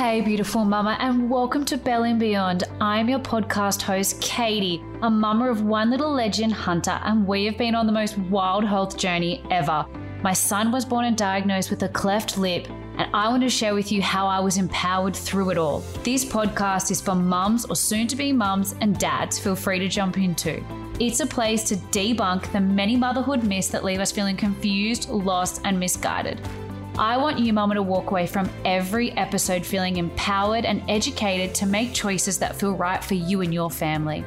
Hey, beautiful mama, and welcome to Belly and Beyond. I'm your podcast host, Katie, a mama of one little legend, Hunter, and we have been on the most wild health journey ever. My son was born and diagnosed with a cleft lip, and I want to share with you how I was empowered through it all. This podcast is for mums or soon to be mums and dads. Feel free to jump in too. It's a place to debunk the many motherhood myths that leave us feeling confused, lost, and misguided. I want you, Mama, to walk away from every episode feeling empowered and educated to make choices that feel right for you and your family.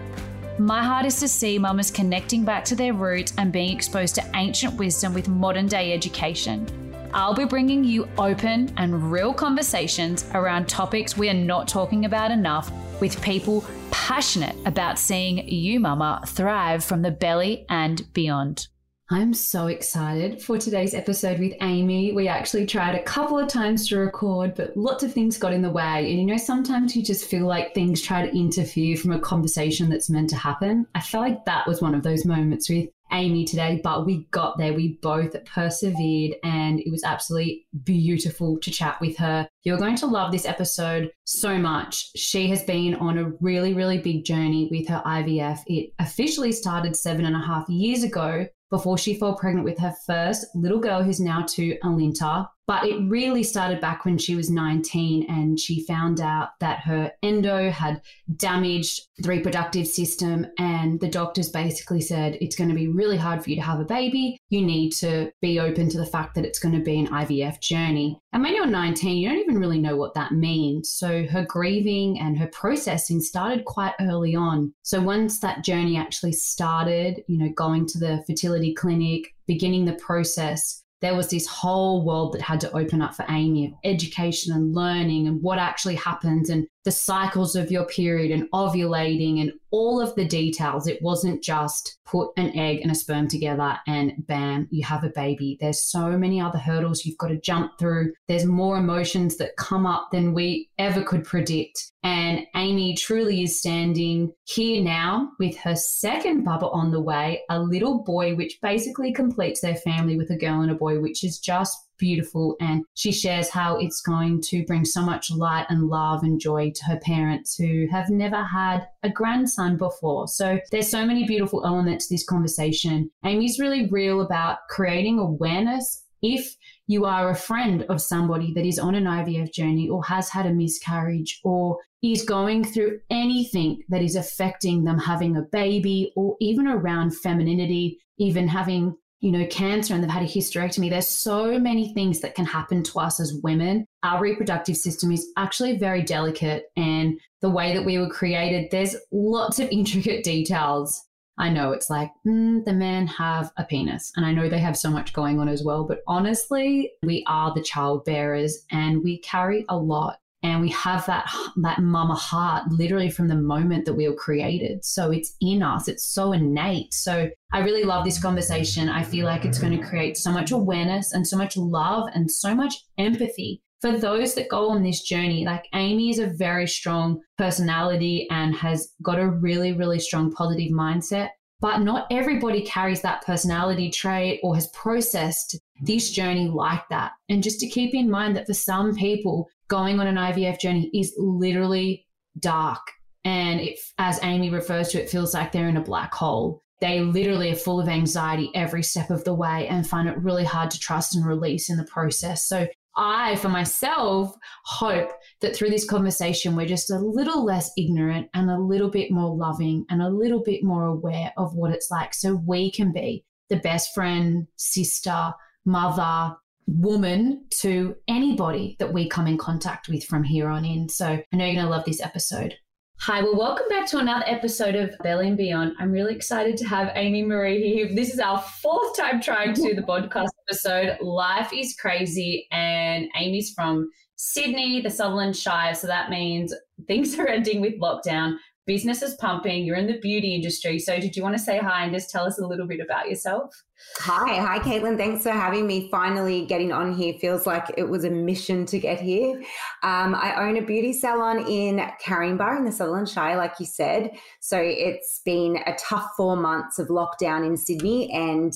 My heart is to see mamas connecting back to their roots and being exposed to ancient wisdom with modern day education. I'll be bringing you open and real conversations around topics we are not talking about enough with people passionate about seeing you, mama, thrive from the belly and beyond. I'm so excited for today's episode with Amy. We actually tried a couple of times to record, but lots of things got in the way. And you know, sometimes you just feel like things try to interfere from a conversation that's meant to happen. I felt like that was one of those moments with Amy today, but we got there. We both persevered and it was absolutely beautiful to chat with her. You're going to love this episode so much. She has been on a really, really big journey with her IVF. It officially started seven and a half years ago, before she fell pregnant with her first little girl, who's now two, Alinta. But it really started back when she was 19 and she found out that her endo had damaged the reproductive system. And the doctors basically said, it's going to be really hard for you to have a baby. You need to be open to the fact that it's going to be an IVF journey. And when you're 19, you don't even really know what that means. So her grieving and her processing started quite early on. So once that journey actually started, you know, going to the fertility clinic, beginning the process, there was this whole world that had to open up for Amy of education and learning and what actually happens and the cycles of your period and ovulating and all of the details. It wasn't just put an egg and a sperm together and bam, you have a baby. There's so many other hurdles you've got to jump through. There's more emotions that come up than we ever could predict. And Amy truly is standing here now with her second bubba on the way, a little boy, which basically completes their family with a girl and a boy, which is just beautiful. And she shares how it's going to bring so much light and love and joy to her parents who have never had a grandson before. So there's so many beautiful elements to this conversation. Amy's really real about creating awareness if you are a friend of somebody that is on an IVF journey or has had a miscarriage or is going through anything that is affecting them having a baby or even around femininity, even having you know, cancer and they've had a hysterectomy. There's so many things that can happen to us as women. Our reproductive system is actually very delicate, and the way that we were created, there's lots of intricate details. I know it's like, mm, the men have a penis, and I know they have so much going on as well, but honestly, we are the child bearers and we carry a lot and we have that that mama heart literally from the moment that we were created. So it's in us. It's so innate. So i really love this conversation. I feel like it's going to create so much awareness and so much love and so much empathy for those that go on this journey. Like amy is a very strong personality and has got a really really strong positive mindset but not everybody carries that personality trait or has processed this journey like that. And just to keep in mind that for some people, going on an IVF journey is literally dark. And as Amy refers to it, feels like they're in a black hole. They literally are full of anxiety every step of the way and find it really hard to trust and release in the process. So, I, for myself, hope that through this conversation, we're just a little less ignorant and a little bit more loving and a little bit more aware of what it's like so we can be the best friend, sister, mother, woman to anybody that we come in contact with from here on in. So I know you're going to love this episode. Hi, well, welcome back to another episode of Belly and Beyond. I'm really excited to have Amy Marie here. This is our fourth time trying to do the podcast episode. Life is crazy, and Amy's from Sydney, the Sutherland Shire. So that means things are ending with lockdown. Business is pumping. You're in the beauty industry. So, did you want to say hi and just tell us a little bit about yourself? Hi, hi, Caitlin. Thanks for having me. Finally getting on here feels like it was a mission to get here. Um, I own a beauty salon in Caringbah in the Sutherland Shire, like you said. So it's been a tough four months of lockdown in Sydney. And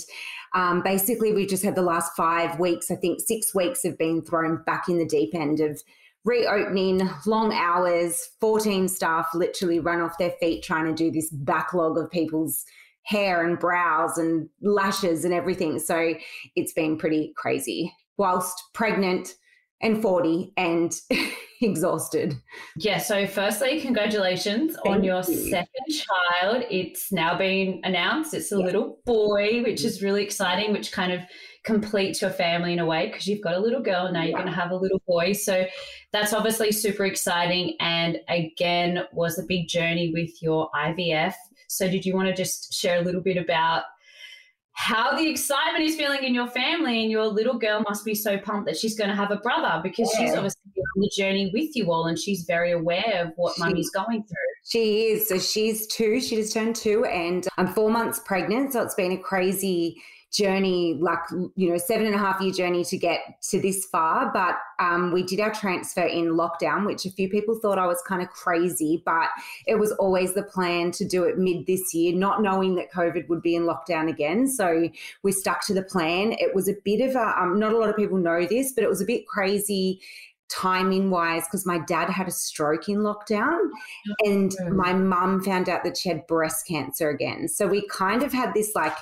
um, basically, we just had the last five weeks, I think six weeks have been thrown back in the deep end of reopening, long hours, 14 staff literally run off their feet trying to do this backlog of people's hair and brows and lashes and everything. So it's been pretty crazy. Whilst pregnant and 40 and exhausted. Yeah, so firstly, congratulations Thank on your you. second child. It's now been announced. It's a yeah. little boy, which is really exciting, which kind of completes your family in a way because you've got a little girl now you're going to have a little boy so that's obviously super exciting and again was a big journey with your IVF so did you want to just share a little bit about how the excitement is feeling in your family and your little girl must be so pumped that she's going to have a brother because yeah. she's obviously on the journey with you all and she's very aware of what she, mummy's going through. She is. So she's two. She just turned two and I'm four months pregnant. So it's been a crazy journey, like, you know, seven and a half year journey to get to this far. But um, we did our transfer in lockdown, which a few people thought I was kind of crazy, but it was always the plan to do it mid this year, not knowing that COVID would be in lockdown again. So we stuck to the plan. It was a bit of a, um, not a lot of people know this, but it was a bit crazy timing wise because my dad had a stroke in lockdown and my mum found out that she had breast cancer again. So we kind of had this like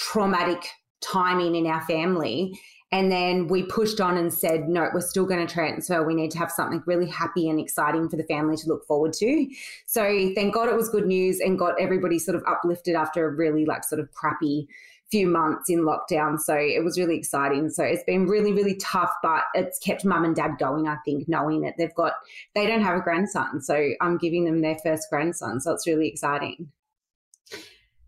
traumatic timing in our family. And then we pushed on and said, no, we're still going to transfer. We need to have something really happy and exciting for the family to look forward to. So thank God it was good news and got everybody sort of uplifted after a really like sort of crappy few months in lockdown. So it was really exciting. So it's been really, really tough, but it's kept mum and dad going, I think, knowing that they've got, they don't have a grandson. So I'm giving them their first grandson. So it's really exciting.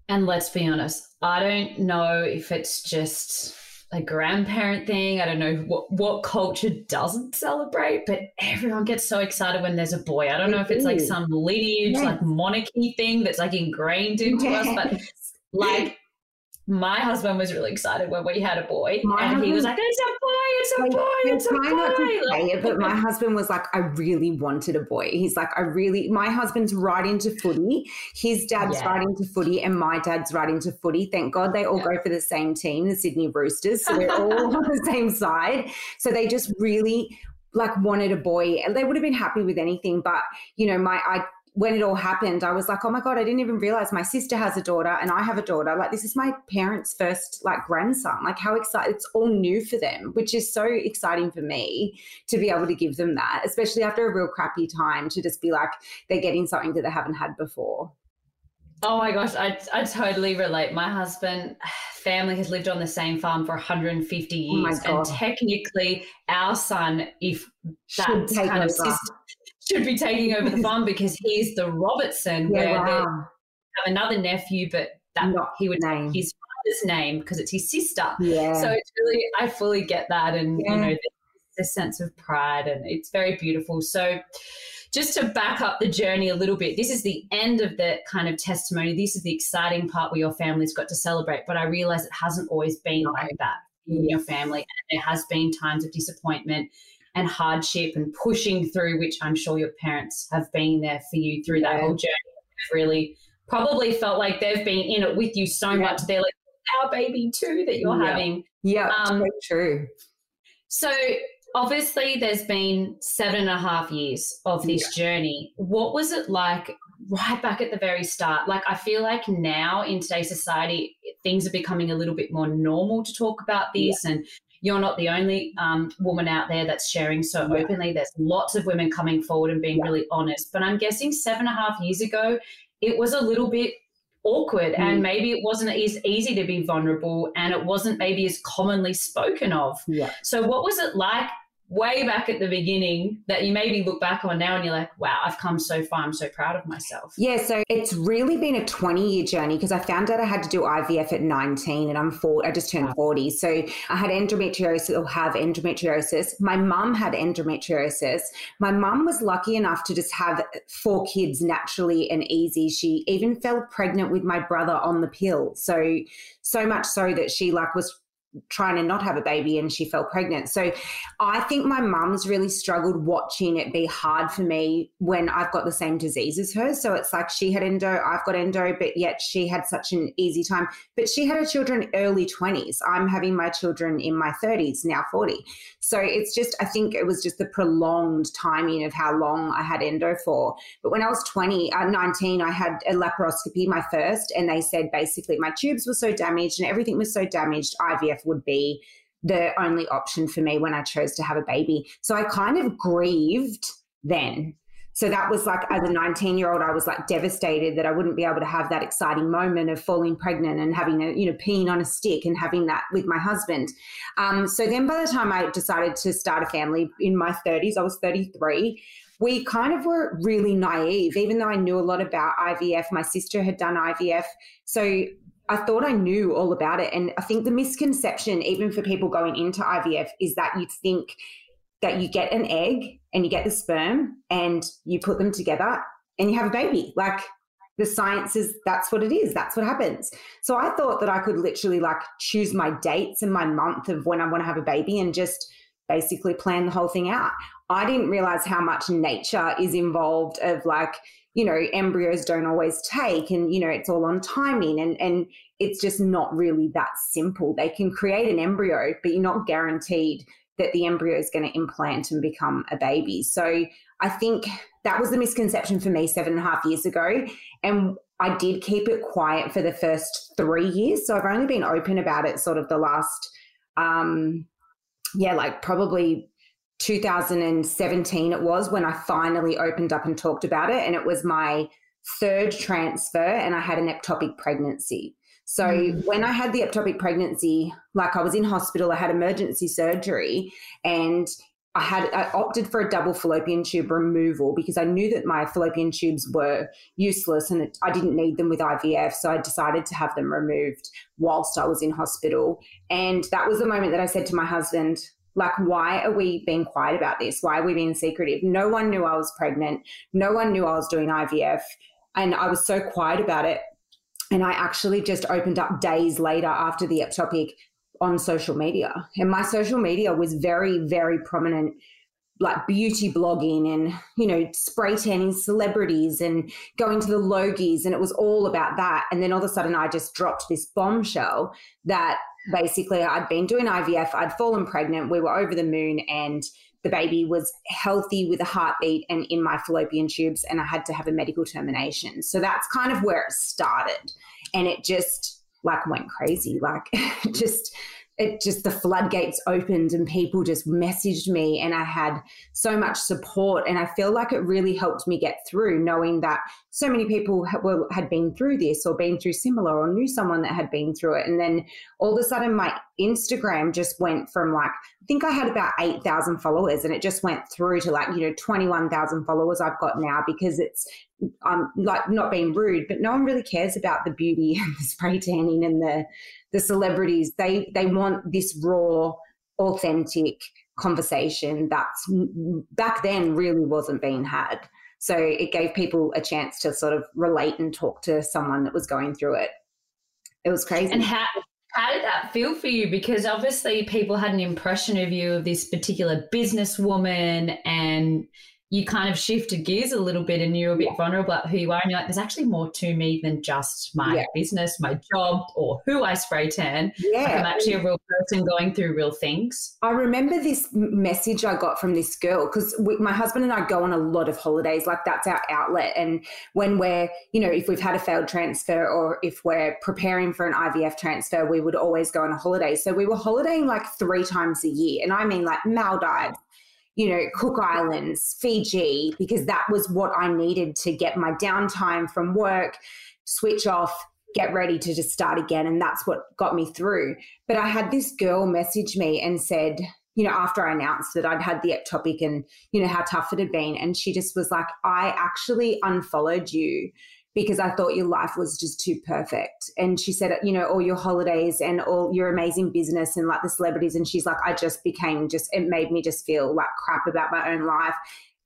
And let's be honest, I don't know if it's just a grandparent thing. I don't know what, what culture doesn't celebrate, but everyone gets so excited when there's a boy. I don't know if it's like mm-hmm. some lineage, yes. like monarchy thing that's like ingrained into yes. us, but like my husband was really excited when we had a boy, my and husband, he was like, "It's a boy! It's a boy! It's a boy!" Not to say it, but my husband was like, "I really wanted a boy." He's like, "I really." My husband's right into footy. His dad's yeah. right into footy, and my dad's right into footy. Thank God they all yeah. go for the same team, the Sydney Roosters, so we're all on the same side. So they just really like wanted a boy, and they would have been happy with anything. But you know, my I when it all happened, I was like, oh my God, I didn't even realize my sister has a daughter and I have a daughter. Like, this is my parents' first, like, grandson. Like, how excited! It's all new for them, which is so exciting for me to be able to give them that, especially after a real crappy time to just be like, they're getting something that they haven't had before. Oh my gosh, I, I totally relate. My husband family has lived on the same farm for 150 years. Oh and technically, our son, if that's kind of system, should be taking over the farm because he's the Robertson, yeah, where wow. have another nephew, but that Not he would name his father's name because it's his sister. Yeah. So it's really, I fully get that, and yeah. you know, the sense of pride, and it's very beautiful. So. Just to back up the journey a little bit, this is the end of the kind of testimony. This is the exciting part where your family's got to celebrate. But I realize it hasn't always been like that in your family. And there has been times of disappointment and hardship and pushing through, which I'm sure your parents have been there for you through that whole journey. Really, probably felt like they've been in it with you so yeah. much. They're like our baby too that you're yeah. having. Yeah, um, so true. So obviously, there's been seven and a half years of this yeah. journey. What was it like right back at the very start? Like, I feel like now in today's society, things are becoming a little bit more normal to talk about this and you're not the only um, woman out there that's sharing so yeah. openly. There's lots of women coming forward and being yeah. really honest. But I'm guessing seven and a half years ago, it was a little bit awkward mm. and maybe it wasn't as easy to be vulnerable and it wasn't maybe as commonly spoken of. Yeah. So what was it like way back at the beginning that you maybe look back on now and you're like, wow, I've come so far. I'm so proud of myself. Yeah. So it's really been a 20 year journey because I found out I had to do IVF at 19 and I'm 40, I just turned wow. 40. So I had endometriosis or have endometriosis. My mum had endometriosis. My mum was lucky enough to just have four kids naturally and easy. She even fell pregnant with my brother on the pill. So, so much so that she like was trying to not have a baby and she fell pregnant. So I think my mum's really struggled watching it be hard for me when I've got the same disease as her. So it's like she had endo, I've got endo, but yet she had such an easy time. But she had her children early 20s. I'm having my children in my 30s, now 40. So it's just, I think it was just the prolonged timing of how long I had endo for. But when I was 20, uh, 19, I had a laparoscopy, my first, and they said basically my tubes were so damaged and everything was so damaged, IVF would be the only option for me when I chose to have a baby. So I kind of grieved then. So that was like, as a 19 year old, I was like devastated that I wouldn't be able to have that exciting moment of falling pregnant and having a, you know, peeing on a stick and having that with my husband. Um, so then by the time I decided to start a family in my 30s, I was 33 we kind of were really naive, even though I knew a lot about IVF. My sister had done IVF. So I thought I knew all about it. And I think the misconception, even for people going into IVF, is that you think that you get an egg and you get the sperm and you put them together and you have a baby. Like the science is that's what it is. That's what happens. So I thought that I could literally like choose my dates and my month of when I want to have a baby and just basically plan the whole thing out. I didn't realize how much nature is involved of like you know embryos don't always take and you know it's all on timing and and it's just not really that simple. They can create an embryo but you're not guaranteed that the embryo is going to implant and become a baby. So i think that was the misconception for me seven and a half years ago and i did keep it quiet for the first three years. So i've only been open about it sort of the last um yeah like probably 2017 it was when I finally opened up and talked about it. And it was my third transfer, and I had an ectopic pregnancy. So mm. when I had the ectopic pregnancy, like I was in hospital, I had emergency surgery, and I had I opted for a double fallopian tube removal because I knew that my fallopian tubes were useless and it, I didn't need them with IVF. So I decided to have them removed whilst I was in hospital. And that was the moment that I said to my husband, like, why are we being quiet about this? Why are we being secretive? No one knew I was pregnant. No one knew I was doing IVF. And I was so quiet about it. And I actually just opened up days later after the ectopic on social media. And my social media was very, very prominent like beauty blogging and you know spray tanning celebrities and going to the logies and it was all about that and then all of a sudden i just dropped this bombshell that basically I'd been doing IVF, I'd fallen pregnant, we were over the moon, and the baby was healthy with a heartbeat and in my fallopian tubes, and I had to have a medical termination. So that's kind of where it started. And it just like went crazy. Like just it just the floodgates opened and people just messaged me and I had so much support and I feel like it really helped me get through knowing that so many people had, well, had been through this or been through similar or knew someone that had been through it. And then all of a sudden my Instagram just went from like I think I had about 8,000 followers and it just went through to like you know 21,000 followers I've got now because it's I'm like not being rude but no one really cares about the beauty and the spray tanning and the the celebrities they they want this raw authentic conversation that's back then really wasn't being had. So it gave people a chance to sort of relate and talk to someone that was going through it. It was crazy. And how how did that feel for you? Because obviously people had an impression of you of this particular businesswoman and you kind of shifted gears a little bit and you're a bit yeah. vulnerable about who you are. And you're like, there's actually more to me than just my yeah. business, my job, or who I spray tan. Yeah. Like I'm actually a real person going through real things. I remember this message I got from this girl because my husband and I go on a lot of holidays. Like that's our outlet. And when we're, you know, if we've had a failed transfer or if we're preparing for an IVF transfer, we would always go on a holiday. So we were holidaying like three times a year. And I mean like Maldives, you know, Cook Islands, Fiji, because that was what I needed to get my downtime from work, switch off, get ready to just start again. And that's what got me through. But I had this girl message me and said, you know, after I announced that I'd had the ectopic and, you know, how tough it had been. And she just was like, I actually unfollowed you because I thought your life was just too perfect. And she said, you know, all your holidays and all your amazing business and like the celebrities. And she's like, I just became just, it made me just feel like crap about my own life.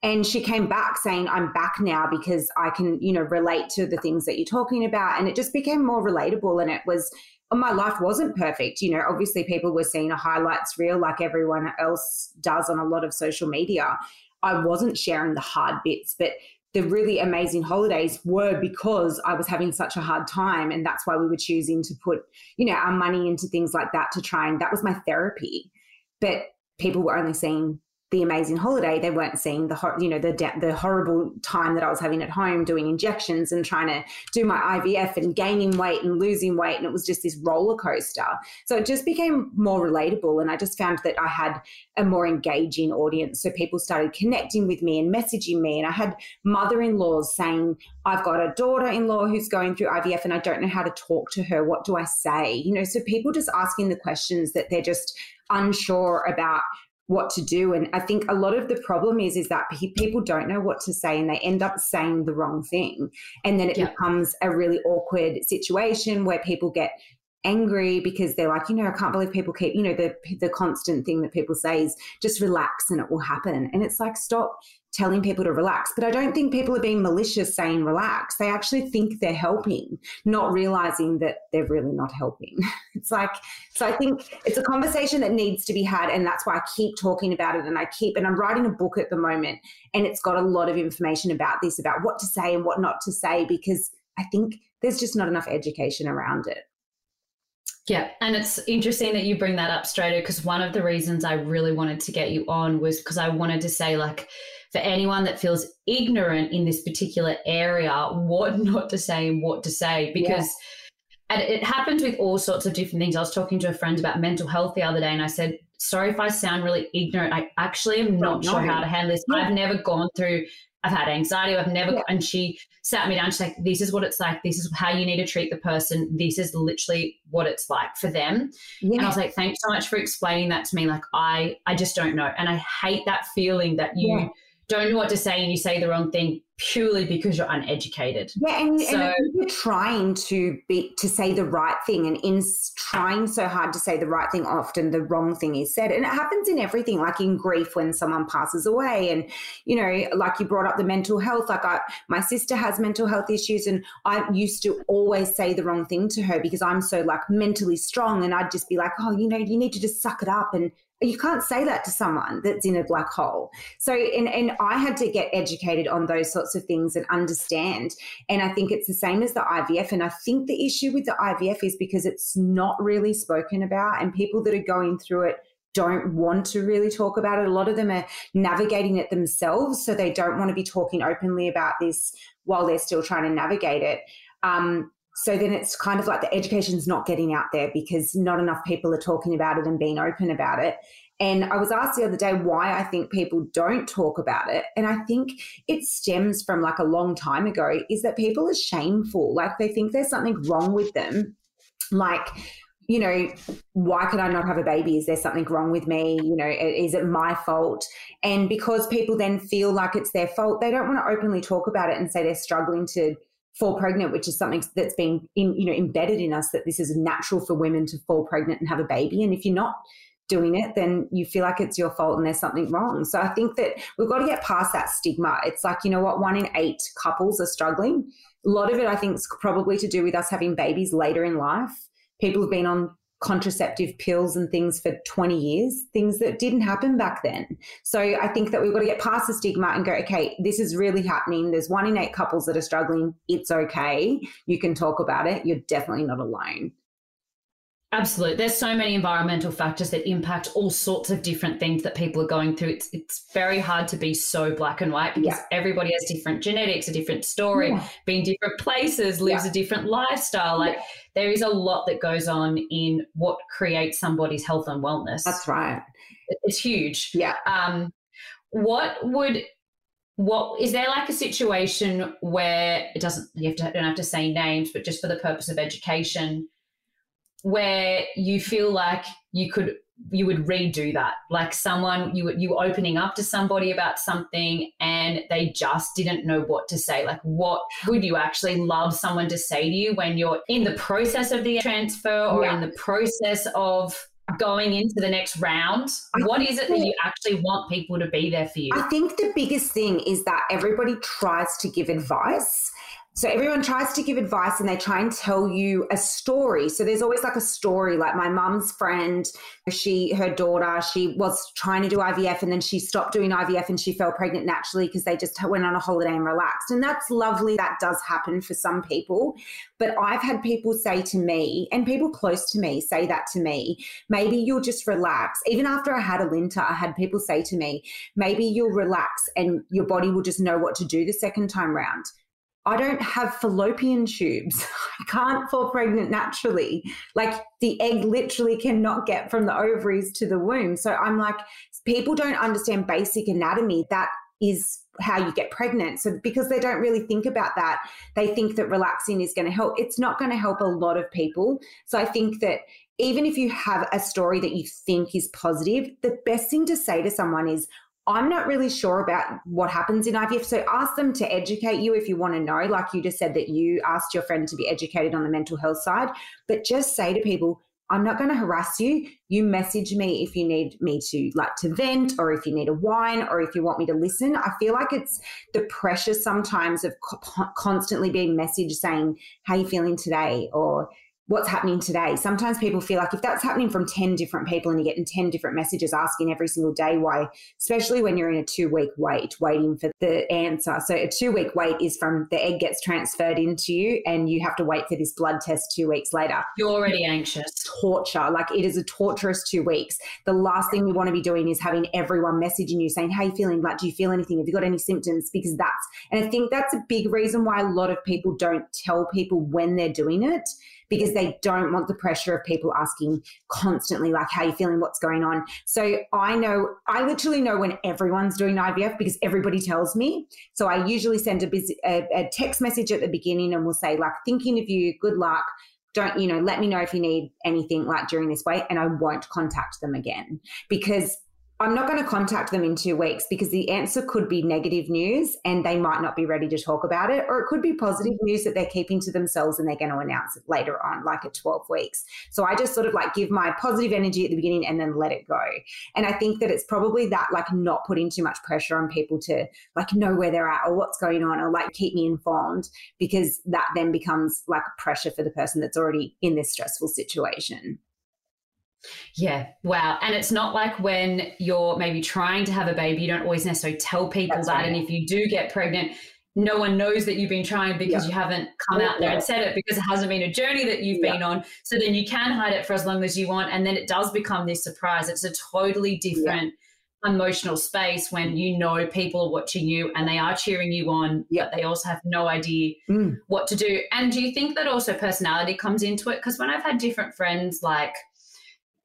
And she came back saying, I'm back now because I can, you know, relate to the things that you're talking about. And it just became more relatable. And it was, my life wasn't perfect. You know, obviously people were seeing a highlights reel like everyone else does on a lot of social media. I wasn't sharing the hard bits, but the really amazing holidays were because I was having such a hard time. And that's why we were choosing to put, you know, our money into things like that to try and that was my therapy. But people were only seeing the amazing holiday, they weren't seeing the you know the the horrible time that I was having at home doing injections and trying to do my IVF and gaining weight and losing weight, and it was just this roller coaster. So it just became more relatable, and I just found that I had a more engaging audience. So people started connecting with me and messaging me, and I had mother-in-laws saying, "I've got a daughter-in-law who's going through IVF, and I don't know how to talk to her. What do I say?" You know, so people just asking the questions that they're just unsure about what to do. And i think a lot of the problem is is that people don't know what to say and they end up saying the wrong thing. And then it yeah. becomes a really awkward situation where people get angry because they're like you know i can't believe people keep you know the the constant thing that people say is just relax and it will happen. And it's like stop telling people to relax. But I don't think people are being malicious saying relax. They actually think they're helping, not realizing that they're really not helping. It's like, so I think it's a conversation that needs to be had. And that's why I keep talking about it. And I keep, and I'm writing a book at the moment, and it's got a lot of information about this, about what to say and what not to say, because I think there's just not enough education around it. Yeah, and it's interesting that you bring that up straight because one of the reasons I really wanted to get you on was because I wanted to say, like, for anyone that feels ignorant in this particular area, what not to say and what to say. Because yeah. and it happens with all sorts of different things. I was talking to a friend about mental health the other day, and I said, Sorry if I sound really ignorant. I actually am not sure how to handle this. Yeah. I've never gone through I've had anxiety. I've never, yeah. and she sat me down. She's like, this is what it's like. This is how you need to treat the person. This is literally what it's like for them. And I was like, thanks so much for explaining that to me. Like, I, I just don't know. And I hate that feeling that you, don't know what to say and you say the wrong thing purely because you're uneducated. Yeah, and, so, and you're trying to be to say the right thing, and in trying so hard to say the right thing, often the wrong thing is said, and it happens in everything, like in grief when someone passes away, and you know, like you brought up the mental health. Like I, my sister has mental health issues, and I used to always say the wrong thing to her because I'm so like mentally strong, and I'd just be like, oh, you know, you need to just suck it up and you can't say that to someone that's in a black hole. So, and, and I had to get educated on those sorts of things and understand. And I think it's the same as the IVF. And I think the issue with the IVF is because it's not really spoken about, and people that are going through it don't want to really talk about it. A lot of them are navigating it themselves. So they don't want to be talking openly about this while they're still trying to navigate it. Um, so then it's kind of like the education's not getting out there because not enough people are talking about it and being open about it. And I was asked the other day why I think people don't talk about it. And I think it stems from like a long time ago is that people are shameful. Like they think there's something wrong with them. Like, you know, why could I not have a baby? Is there something wrong with me? You know, is it my fault? And because people then feel like it's their fault, they don't want to openly talk about it and say they're struggling to fall pregnant, which is something that's been in, you know, embedded in us that this is natural for women to fall pregnant and have a baby. And if you're not doing it, then you feel like it's your fault and there's something wrong. So I think that we've got to get past that stigma. It's like, you know what, one in eight couples are struggling. A lot of it, I think, is probably to do with us having babies later in life. People have been on contraceptive pills and things for 20 years, things that didn't happen back then. So I think that we've got to get past the stigma and go, okay, this is really happening. There's one in eight couples that are struggling. It's okay. You can talk about it. You're definitely not alone. Absolutely. There's so many environmental factors that impact all sorts of different things that people are going through. It's it's very hard to be so black and white because yeah. everybody has different genetics, a different story, yeah. being different places, lives yeah. a different lifestyle. Like there is a lot that goes on in what creates somebody's health and wellness. That's right. It's huge. Yeah. Um, what would what is there like a situation where it doesn't you have to don't have to say names, but just for the purpose of education where you feel like you could you would redo that. Like someone you you opening up to somebody about something and they just didn't know what to say. Like what would you actually love someone to say to you when you're in the process of the transfer or yeah. in the process of going into the next round? What is it that you actually want people to be there for you? I think the biggest thing is that everybody tries to give advice So everyone tries to give advice and they try and tell you a story. So there's always like a story. Like my mum's friend, she, her daughter, she was trying to do IVF and then she stopped doing IVF and she fell pregnant naturally because they just went on a holiday and relaxed. And that's lovely. That does happen for some people. But I've had people say to me, and people close to me say that to me, maybe you'll just relax. Even after I had Alinta, I had people say to me, maybe you'll relax and your body will just know what to do the second time round I don't have fallopian tubes. I can't fall pregnant naturally. Like the egg literally cannot get from the ovaries to the womb. So I'm like, people don't understand basic anatomy. That is how you get pregnant. So because they don't really think about that, they think that relaxing is going to help. It's not going to help a lot of people. So I think that even if you have a story that you think is positive, the best thing to say to someone is, I'm not really sure about what happens in IVF. So ask them to educate you if you want to know. Like you just said that you asked your friend to be educated on the mental health side, but just say to people, I'm not going to harass you. You message me if you need me to like to vent or if you need a wine or if you want me to listen. I feel like it's the pressure sometimes of co- constantly being messaged saying, how you feeling today? Or what's happening today. Sometimes people feel like if that's happening from 10 different people and you're getting 10 different messages asking every single day why, especially when you're in a two week wait, waiting for the answer. So a two week wait is from the egg gets transferred into you and you have to wait for this blood test two weeks later. You're already anxious. Torture. Like it is a torturous two weeks. The last thing you want to be doing is having everyone messaging you saying, How you feeling? Like, do you feel anything? Have you got any symptoms? Because that's, and I think that's a big reason why a lot of people don't tell people when they're doing it because they don't want the pressure of people asking constantly, like, how are you feeling? What's going on? So I know, I literally know when everyone's doing IVF because everybody tells me. So I usually send a, busy, a, a text message at the beginning and we'll say, like, thinking of you, good luck don't you know let me know if you need anything like during this wait and i won't contact them again because I'm not going to contact them in two weeks because the answer could be negative news and they might not be ready to talk about it. Or it could be positive mm-hmm. news that they're keeping to themselves and they're going to announce it later on, like at 12 weeks. So I just sort of like give my positive energy at the beginning and then let it go. And I think that it's probably that like not putting too much pressure on people to like know where they're at or what's going on or like keep me informed because that then becomes like pressure for the person that's already in this stressful situation. Yeah, wow. And it's not like when you're maybe trying to have a baby, you don't always necessarily tell people That's that. Right. And if you do get pregnant, no one knows that you've been trying because yeah. you haven't come out there and said it because it hasn't been a journey that you've yeah. been on. So then you can hide it for as long as you want. And then it does become this surprise. It's a totally different yeah. emotional space when you know people are watching you and they are cheering you on, but they also have no idea mm. what to do. And do you think that also personality comes into it? Because when I've had different friends like,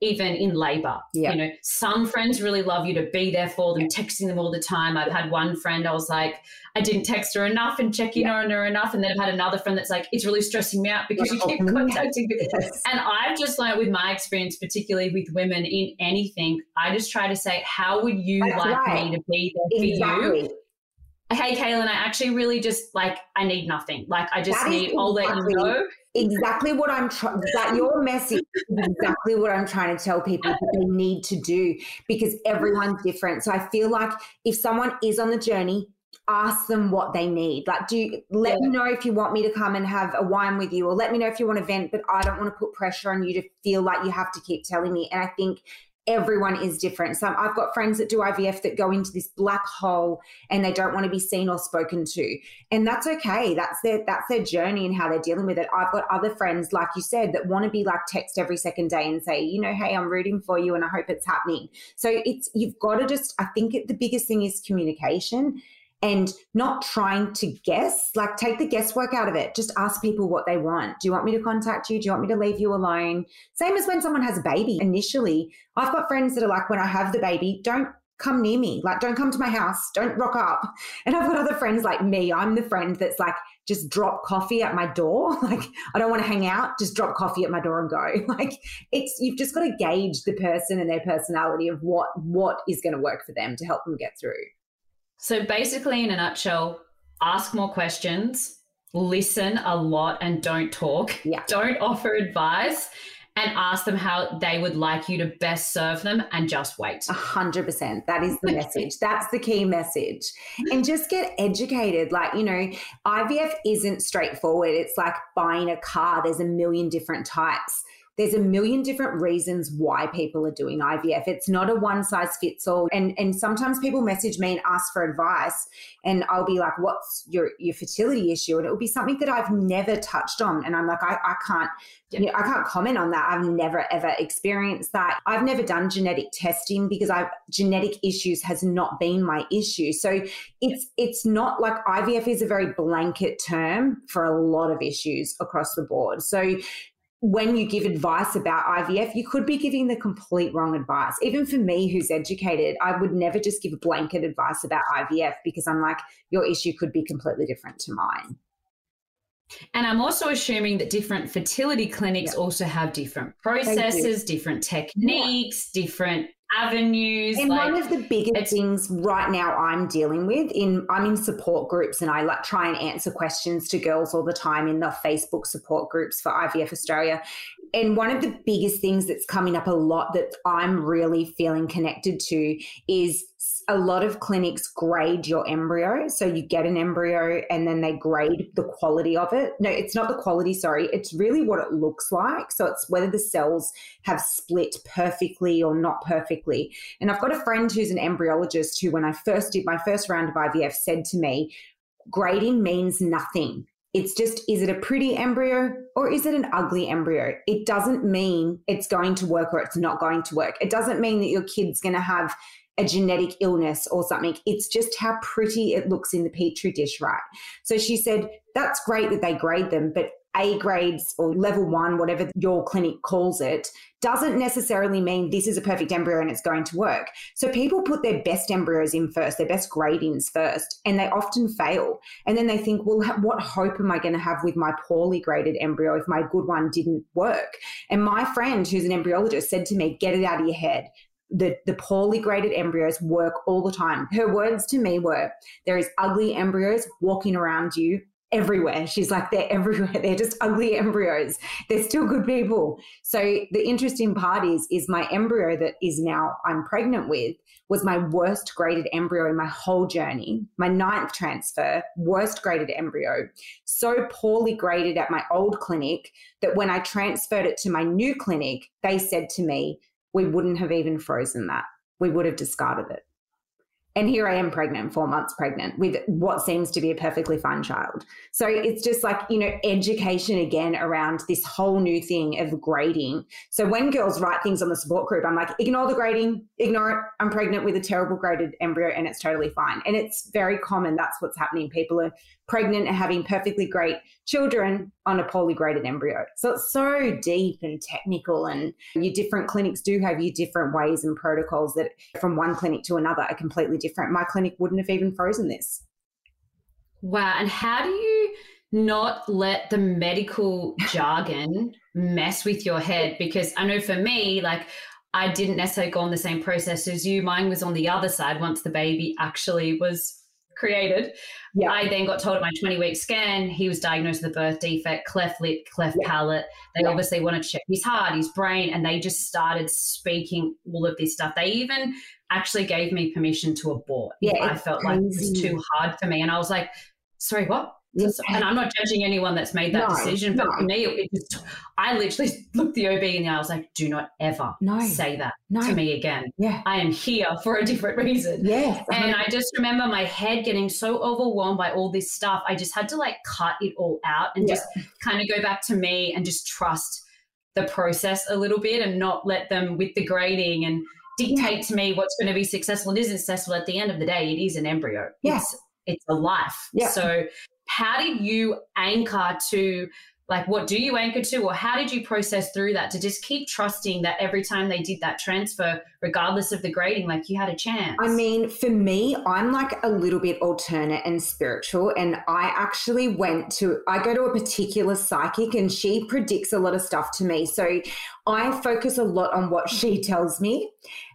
even in labor. Yeah. You know, some friends really love you to be there for them, texting them all the time. I've had one friend, I was like, I didn't text her enough and check in yeah. on her enough. And then I've had another friend that's like, it's really stressing me out because you oh, keep contacting me. Yes. And I've just learned with my experience, particularly with women in anything, I just try to say, how would you that's like right. me to be there exactly. for you? Hey, Kaylin, I actually really just like, I need nothing. Like, I just that need, I'll let you know exactly what I'm trying that your message is exactly what I'm trying to tell people that they need to do because everyone's different. So I feel like if someone is on the journey, ask them what they need. Like, do you, let yeah. me know if you want me to come and have a wine with you, or let me know if you want to vent, but I don't want to put pressure on you to feel like you have to keep telling me. And I think everyone is different. So I've got friends that do IVF that go into this black hole and they don't want to be seen or spoken to. And that's okay. That's their that's their journey and how they're dealing with it. I've got other friends, like you said, that want to be like text every second day and say, you know, hey, I'm rooting for you and I hope it's happening. So it's you've got to just I think it, the biggest thing is communication and not trying to guess, like take the guesswork out of it. Just ask people what they want. Do you want me to contact you? Do you want me to leave you alone? Same as when someone has a baby. Initially, I've got friends that are like, when I have the baby, don't come near me. Like, don't come to my house. Don't rock up. And I've got other friends like me. I'm the friend that's like, just drop coffee at my door. Like, I don't want to hang out. Just drop coffee at my door and go. Like, it's, you've just got to gauge the person and their personality of what, what is going to work for them to help them get through. So basically, in a nutshell, ask more questions, listen a lot, and don't talk. Yeah. Don't offer advice. and ask them how they would like you to best serve them and just wait. A hundred percent. That is the message. That's the key message. And just get educated. Like, you know, IVF isn't straightforward. It's like buying a car. There's a million different types there's a million different reasons why people are doing IVF. It's not a one size fits all. And and sometimes people message me and ask for advice, and I'll be like, "What's your your fertility issue?" And it will be something that I've never touched on, and I'm like, I, I can't. You know, I can't comment on that. I've never ever experienced that. I've never done genetic testing because I've genetic issues has not been my issue. So it's it's not like IVF is a very blanket term for a lot of issues across the board. So when you give advice about IVF, you could be giving the complete wrong advice. Even for me, who's educated, I would never just give a blanket advice about IVF because I'm like, your issue could be completely different to mine. And I'm also assuming that different fertility clinics also have different processes, different techniques, yeah. different avenues. And like, one of the biggest things right now I'm dealing with in I'm in support groups and I like try and answer questions to girls all the time in the Facebook support groups for IVF Australia. And one of the biggest things that's coming up a lot that I'm really feeling connected to is a lot of clinics grade your embryo. So you get an embryo and then they grade the quality of it. No, it's not the quality, sorry. It's really what it looks like. So it's whether the cells have split perfectly or not perfectly. And I've got a friend who's an embryologist who, when I first did my first round of IVF, said to me, grading means nothing. It's just, is it a pretty embryo or is it an ugly embryo? It doesn't mean it's going to work or it's not going to work. It doesn't mean that your kid's going to have a genetic illness or something. It's just how pretty it looks in the petri dish, right? So she said, that's great that they grade them, but a grades or level one, whatever your clinic calls it, doesn't necessarily mean this is a perfect embryo and it's going to work. So people put their best embryos in first, their best gradings first, and they often fail. And then they think, well, what hope am I going to have with my poorly graded embryo if my good one didn't work? And my friend, who's an embryologist, said to me, get it out of your head the, the poorly graded embryos work all the time. Her words to me were, there is ugly embryos walking around you everywhere. She's like, they're everywhere. They're just ugly embryos. They're still good people. So the interesting part is, is my embryo that is now I'm pregnant with was my worst graded embryo in my whole journey. My ninth transfer, worst graded embryo. So poorly graded at my old clinic that when I transferred it to my new clinic, they said to me, we wouldn't have even frozen that. We would have discarded it. And here I am pregnant, four months pregnant with what seems to be a perfectly fine child. So it's just like, you know, education again around this whole new thing of grading. So when girls write things on the support group, I'm like, ignore the grading, ignore it. I'm pregnant with a terrible graded embryo and it's totally fine. And it's very common. That's what's happening. People are pregnant and having perfectly great children on a poorly graded embryo. So it's so deep and technical, and your different clinics do have your different ways and protocols that from one clinic to another are completely different. My clinic wouldn't have even frozen this. Wow. And how do you not let the medical jargon mess with your head? Because I know for me, like, I didn't necessarily go on the same process as you. Mine was on the other side once the baby actually was created. Yeah. I then got told at my 20 week scan he was diagnosed with a birth defect, cleft lip, cleft yeah. palate. They yeah. obviously wanted to check his heart, his brain, and they just started speaking all of this stuff. They even actually gave me permission to abort. Yeah, I felt crazy. like it was too hard for me. And I was like, sorry, what? And I'm not judging anyone that's made that no, decision, but no. for me, it just, I literally looked the OB in the eye. I was like, do not ever no. say that to me again. Yeah. I am here for a different reason. Yeah. And I just remember my head getting so overwhelmed by all this stuff. I just had to like cut it all out and yeah. just kind of go back to me and just trust the process a little bit and not let them with the grading and dictate yeah. to me what's going to be successful and isn't successful. At the end of the day, it is an embryo. Yes. It's, it's a life. Yeah. So how did you anchor to like what do you anchor to or how did you process through that to just keep trusting that every time they did that transfer regardless of the grading like you had a chance? I mean for me i'm like a little bit alternate and spiritual and i actually went to i go to a particular psychic and she predicts a lot of stuff to me. So i focus a lot on what she tells me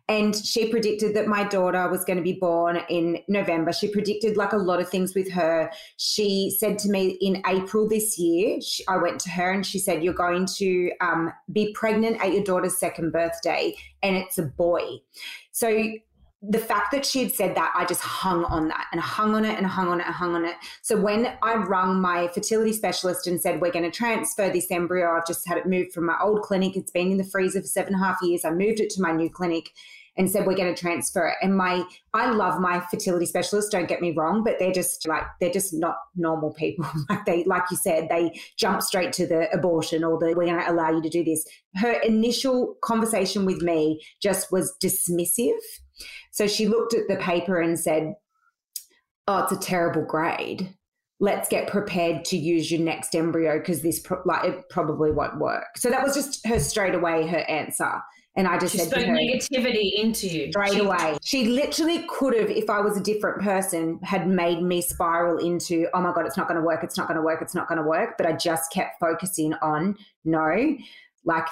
And she predicted that my daughter was going to be born in November. She predicted like a lot of things with her. She said to me in April this year, she, I went to her and she said, You're going to um, be pregnant at your daughter's second birthday, and it's a boy. So the fact that she had said that, I just hung on that and hung on it and hung on it and hung on it. So when I rung my fertility specialist and said, We're going to transfer this embryo, I've just had it moved from my old clinic. It's been in the freezer for seven and a half years. I moved it to my new clinic and said, We're going to transfer it. And my, I love my fertility specialists, don't get me wrong, but they're just like, they're just not normal people. like they, like you said, they jump straight to the abortion or the, we're going to allow you to do this. Her initial conversation with me just was dismissive so she looked at the paper and said, Oh, it's a terrible grade. Let's get prepared to use your next embryo because this pro- like it probably won't work. So that was just her straight away her answer. And I just she said spoke her, negativity into you straight she, away. She literally could have, if I was a different person, had made me spiral into, oh my God, it's not going to work, it's not going to work, it's not going to work. But I just kept focusing on no, like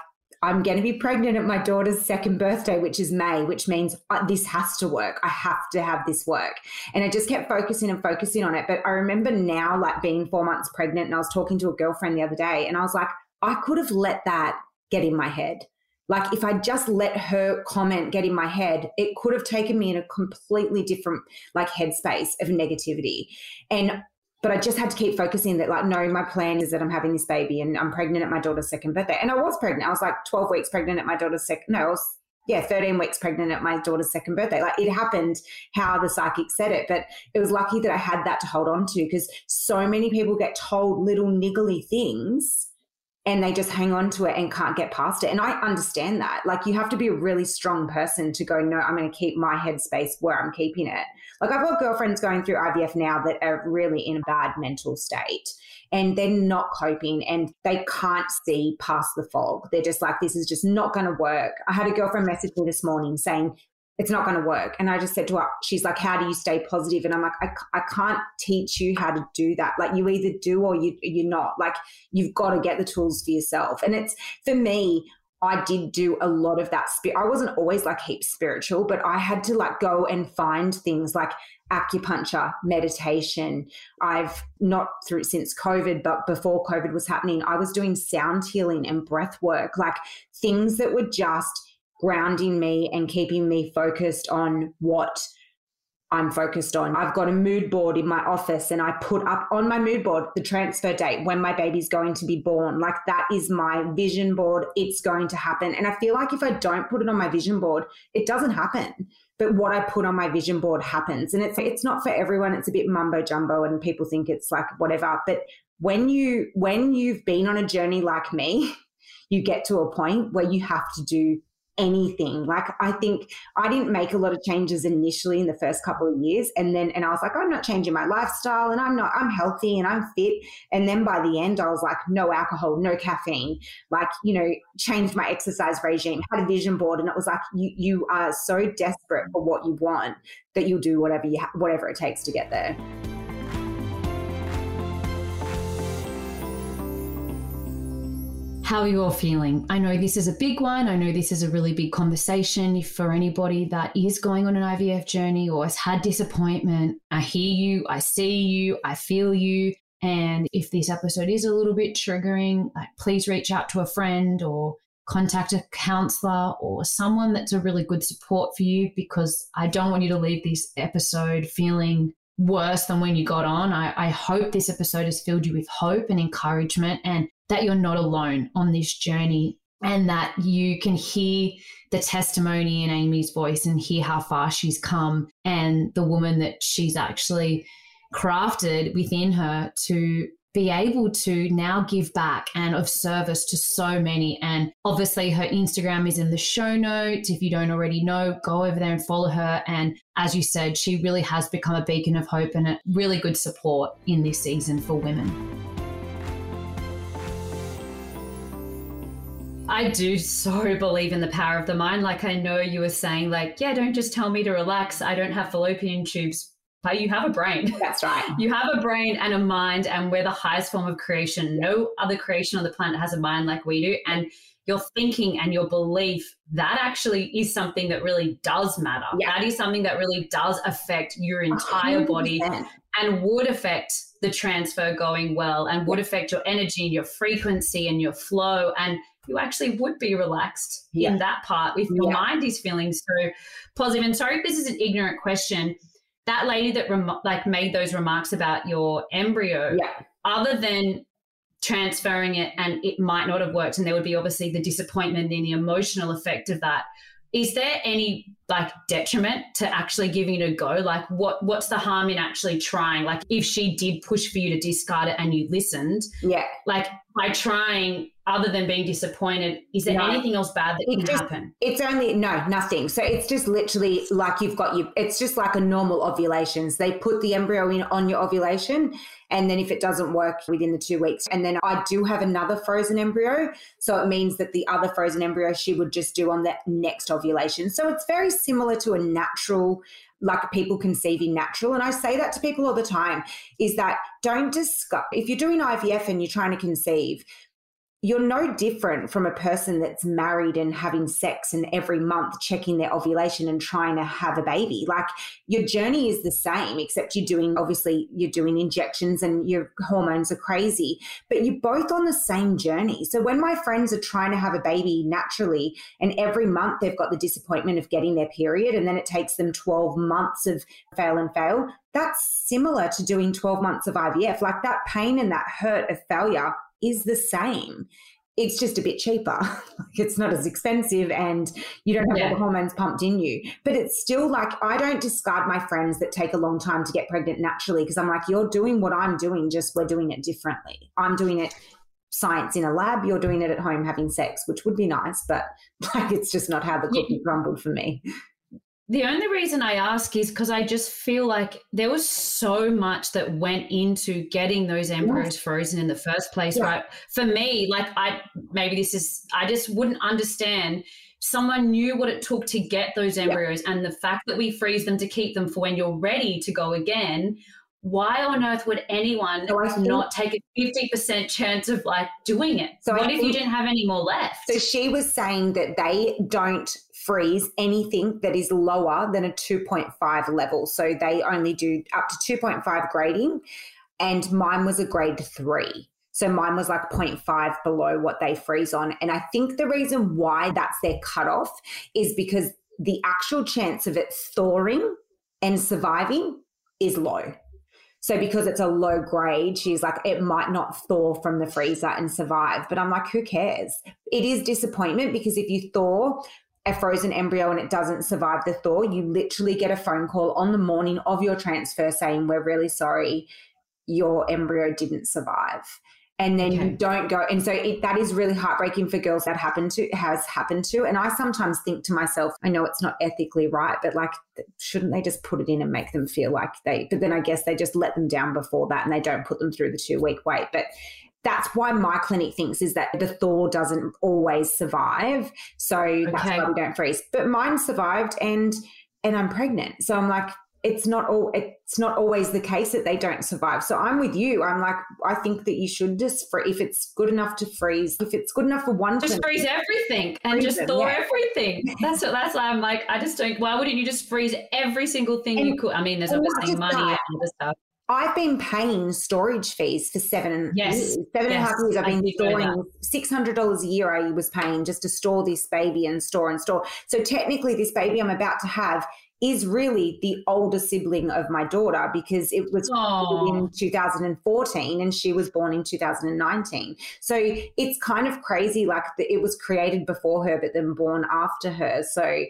I'm going to be pregnant at my daughter's second birthday, which is May, which means uh, this has to work. I have to have this work. And I just kept focusing and focusing on it. But I remember now, like being four months pregnant, and I was talking to a girlfriend the other day, and I was like, I could have let that get in my head. Like if I just let her comment get in my head, it could have taken me in a completely different like headspace of negativity. And but I just had to keep focusing that, like, no, my plan is that I'm having this baby and I'm pregnant at my daughter's second birthday. And I was pregnant. I was like 12 weeks pregnant at my daughter's second, no, I was, yeah, 13 weeks pregnant at my daughter's second birthday. Like, it happened how the psychic said it. But it was lucky that I had that to hold on to because so many people get told little niggly things and they just hang on to it and can't get past it. And I understand that. Like you have to be a really strong person to go, no, I'm going to keep my headspace where I'm keeping it. Like I've got girlfriends going through IVF now that are really in a bad mental state and they're not coping and they can't see past the fog. They're just like, this is just not going to work. I had a girlfriend message me this morning saying, it's not going to work. And I just said to her, she's like, how do you stay positive? And I'm like, I, I can't teach you how to do that. Like you either do or you, you're not like, you've got to get the tools for yourself. And it's for me, I did do a lot of that. I wasn't always like heaps spiritual, but I had to like go and find things like acupuncture, meditation. I've not through since COVID, but before COVID was happening, I was doing sound healing and breath work, like things that were just grounding me and keeping me focused on what I'm focused on. I've got a mood board in my office and I put up on my mood board the transfer date when my baby's going to be born. Like that is my vision board. It's going to happen. And I feel like if I don't put it on my vision board, it doesn't happen. But what I put on my vision board happens. And it's it's not for everyone. It's a bit mumbo jumbo and people think it's like whatever. But when you when you've been on a journey like me, you get to a point where you have to do anything. Like I think I didn't make a lot of changes initially in the first couple of years and then and I was like I'm not changing my lifestyle and I'm not I'm healthy and I'm fit and then by the end I was like no alcohol, no caffeine. Like, you know, changed my exercise regime, had a vision board and it was like you you are so desperate for what you want that you'll do whatever you ha- whatever it takes to get there. How are you all feeling? I know this is a big one. I know this is a really big conversation for anybody that is going on an IVF journey or has had disappointment. I hear you, I see you, I feel you. And if this episode is a little bit triggering, please reach out to a friend or contact a counselor or someone that's a really good support for you because I don't want you to leave this episode feeling worse than when you got on. I, I hope this episode has filled you with hope and encouragement and that you're not alone on this journey and that you can hear the testimony in Amy's voice and hear how far she's come and the woman that she's actually crafted within her to be able to now give back and of service to so many. And obviously, her Instagram is in the show notes. If you don't already know, go over there and follow her. And as you said, she really has become a beacon of hope and a really good support in this season for women. I do so believe in the power of the mind. Like I know you were saying, like, yeah, don't just tell me to relax. I don't have fallopian tubes but you have a brain. That's right. you have a brain and a mind, and we're the highest form of creation. No other creation on the planet has a mind like we do. And your thinking and your belief, that actually is something that really does matter. Yeah. That is something that really does affect your entire 100%. body and would affect the transfer going well and would affect your energy and your frequency and your flow. And you actually would be relaxed yeah. in that part if your yeah. mind is feeling so positive. And sorry if this is an ignorant question. That lady that rem- like made those remarks about your embryo, yeah. other than transferring it and it might not have worked and there would be obviously the disappointment and the emotional effect of that is there any like detriment to actually giving it a go like what what's the harm in actually trying like if she did push for you to discard it and you listened yeah like by trying other than being disappointed is there no, anything else bad that can just, happen? It's only no nothing. So it's just literally like you've got you it's just like a normal ovulations. They put the embryo in on your ovulation and then if it doesn't work within the two weeks and then i do have another frozen embryo. So it means that the other frozen embryo she would just do on that next ovulation. So it's very similar to a natural like people conceiving natural. And I say that to people all the time is that don't discuss, if you're doing IVF and you're trying to conceive, you're no different from a person that's married and having sex and every month checking their ovulation and trying to have a baby. Like your journey is the same, except you're doing, obviously, you're doing injections and your hormones are crazy, but you're both on the same journey. So when my friends are trying to have a baby naturally and every month they've got the disappointment of getting their period and then it takes them 12 months of fail and fail, that's similar to doing 12 months of IVF. Like that pain and that hurt of failure is the same. It's just a bit cheaper. it's not as expensive and you don't have yeah. all the hormones pumped in you. But it's still like, I don't discard my friends that take a long time to get pregnant naturally because I'm like, you're doing what I'm doing, just we're doing it differently. I'm doing it science in a lab, you're doing it at home having sex, which would be nice, but like it's just not how the cookie yeah. crumbled for me. The only reason I ask is because I just feel like there was so much that went into getting those embryos frozen in the first place, yeah. right? For me, like I maybe this is I just wouldn't understand. Someone knew what it took to get those embryos, yeah. and the fact that we freeze them to keep them for when you're ready to go again. Why on earth would anyone so think, not take a fifty percent chance of like doing it? So what I if think, you didn't have any more left? So she was saying that they don't freeze anything that is lower than a 2.5 level. So they only do up to 2.5 grading, and mine was a grade three. So mine was like 0.5 below what they freeze on. And I think the reason why that's their cutoff is because the actual chance of it thawing and surviving is low. So because it's a low grade, she's like, it might not thaw from the freezer and survive. But I'm like, who cares? It is disappointment because if you thaw a frozen embryo and it doesn't survive the thaw, you literally get a phone call on the morning of your transfer saying, We're really sorry, your embryo didn't survive. And then okay. you don't go. And so it, that is really heartbreaking for girls that happen to, has happened to. And I sometimes think to myself, I know it's not ethically right, but like, shouldn't they just put it in and make them feel like they, but then I guess they just let them down before that and they don't put them through the two week wait. But that's why my clinic thinks is that the thaw doesn't always survive. So okay. that's why we don't freeze. But mine survived and and I'm pregnant. So I'm like, it's not all it's not always the case that they don't survive. So I'm with you. I'm like, I think that you should just free if it's good enough to freeze, if it's good enough for one Just freeze everything and freeze just them, thaw yeah. everything. That's what that's why I'm like, I just don't why wouldn't you just freeze every single thing and, you could? I mean, there's obviously money and other stuff. I've been paying storage fees for seven yes. years. Seven yes. and a half years. I've been storing six hundred dollars a year. I was paying just to store this baby and store and store. So technically, this baby I'm about to have is really the older sibling of my daughter because it was in 2014 and she was born in 2019. So it's kind of crazy. Like it was created before her, but then born after her. So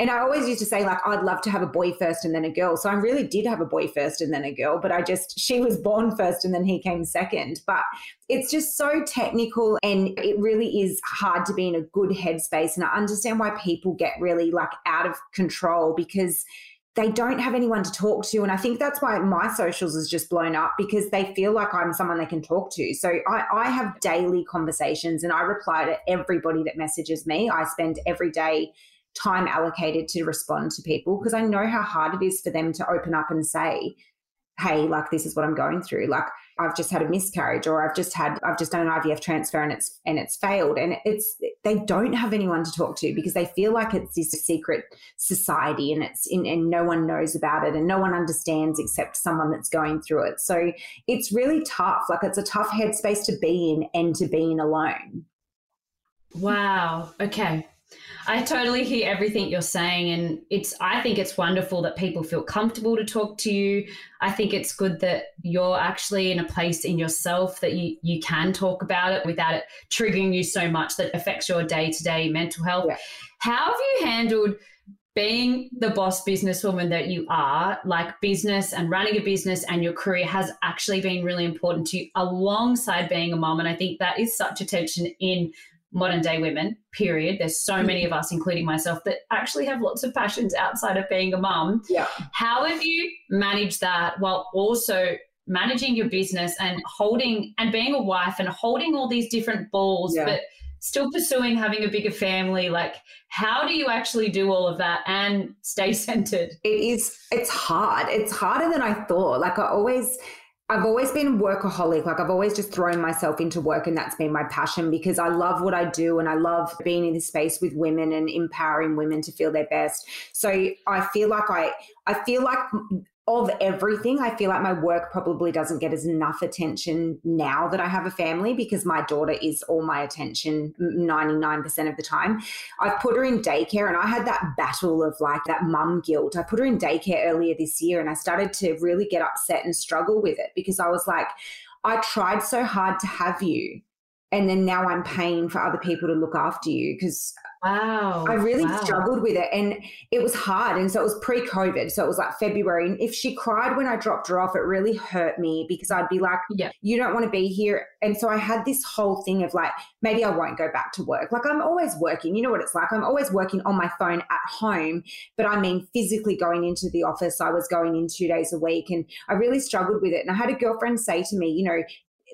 and I always used to say, like, I'd love to have a boy first and then a girl. So I really did have a boy first and then a girl, but I just, she was born first and then he came second. But it's just so technical and it really is hard to be in a good headspace. And I understand why people get really like out of control because they don't have anyone to talk to. And I think that's why my socials is just blown up because they feel like I'm someone they can talk to. So I, I have daily conversations and I reply to everybody that messages me. I spend every day time allocated to respond to people because I know how hard it is for them to open up and say, hey, like this is what I'm going through. Like I've just had a miscarriage or I've just had I've just done an IVF transfer and it's and it's failed. And it's they don't have anyone to talk to because they feel like it's this secret society and it's in and no one knows about it and no one understands except someone that's going through it. So it's really tough. Like it's a tough headspace to be in and to be in alone. Wow. Okay. I totally hear everything you're saying and it's I think it's wonderful that people feel comfortable to talk to you. I think it's good that you're actually in a place in yourself that you you can talk about it without it triggering you so much that affects your day-to-day mental health. Yeah. How have you handled being the boss businesswoman that you are, like business and running a business and your career has actually been really important to you alongside being a mom. And I think that is such a tension in modern day women, period. There's so many of us, including myself, that actually have lots of passions outside of being a mum. Yeah. How have you managed that while also managing your business and holding and being a wife and holding all these different balls, yeah. but still pursuing having a bigger family? Like, how do you actually do all of that and stay centered? It is, it's hard. It's harder than I thought. Like, I always, I've always been workaholic. Like I've always just thrown myself into work and that's been my passion because I love what I do and I love being in this space with women and empowering women to feel their best. So I feel like I I feel like of everything, I feel like my work probably doesn't get as enough attention now that I have a family because my daughter is all my attention 99% of the time. I've put her in daycare and I had that battle of like that mum guilt. I put her in daycare earlier this year and I started to really get upset and struggle with it because I was like, I tried so hard to have you. And then now I'm paying for other people to look after you because Wow. I really wow. struggled with it and it was hard. And so it was pre COVID. So it was like February. And if she cried when I dropped her off, it really hurt me because I'd be like, yeah. you don't want to be here. And so I had this whole thing of like, maybe I won't go back to work. Like I'm always working. You know what it's like? I'm always working on my phone at home. But I mean, physically going into the office, I was going in two days a week and I really struggled with it. And I had a girlfriend say to me, you know,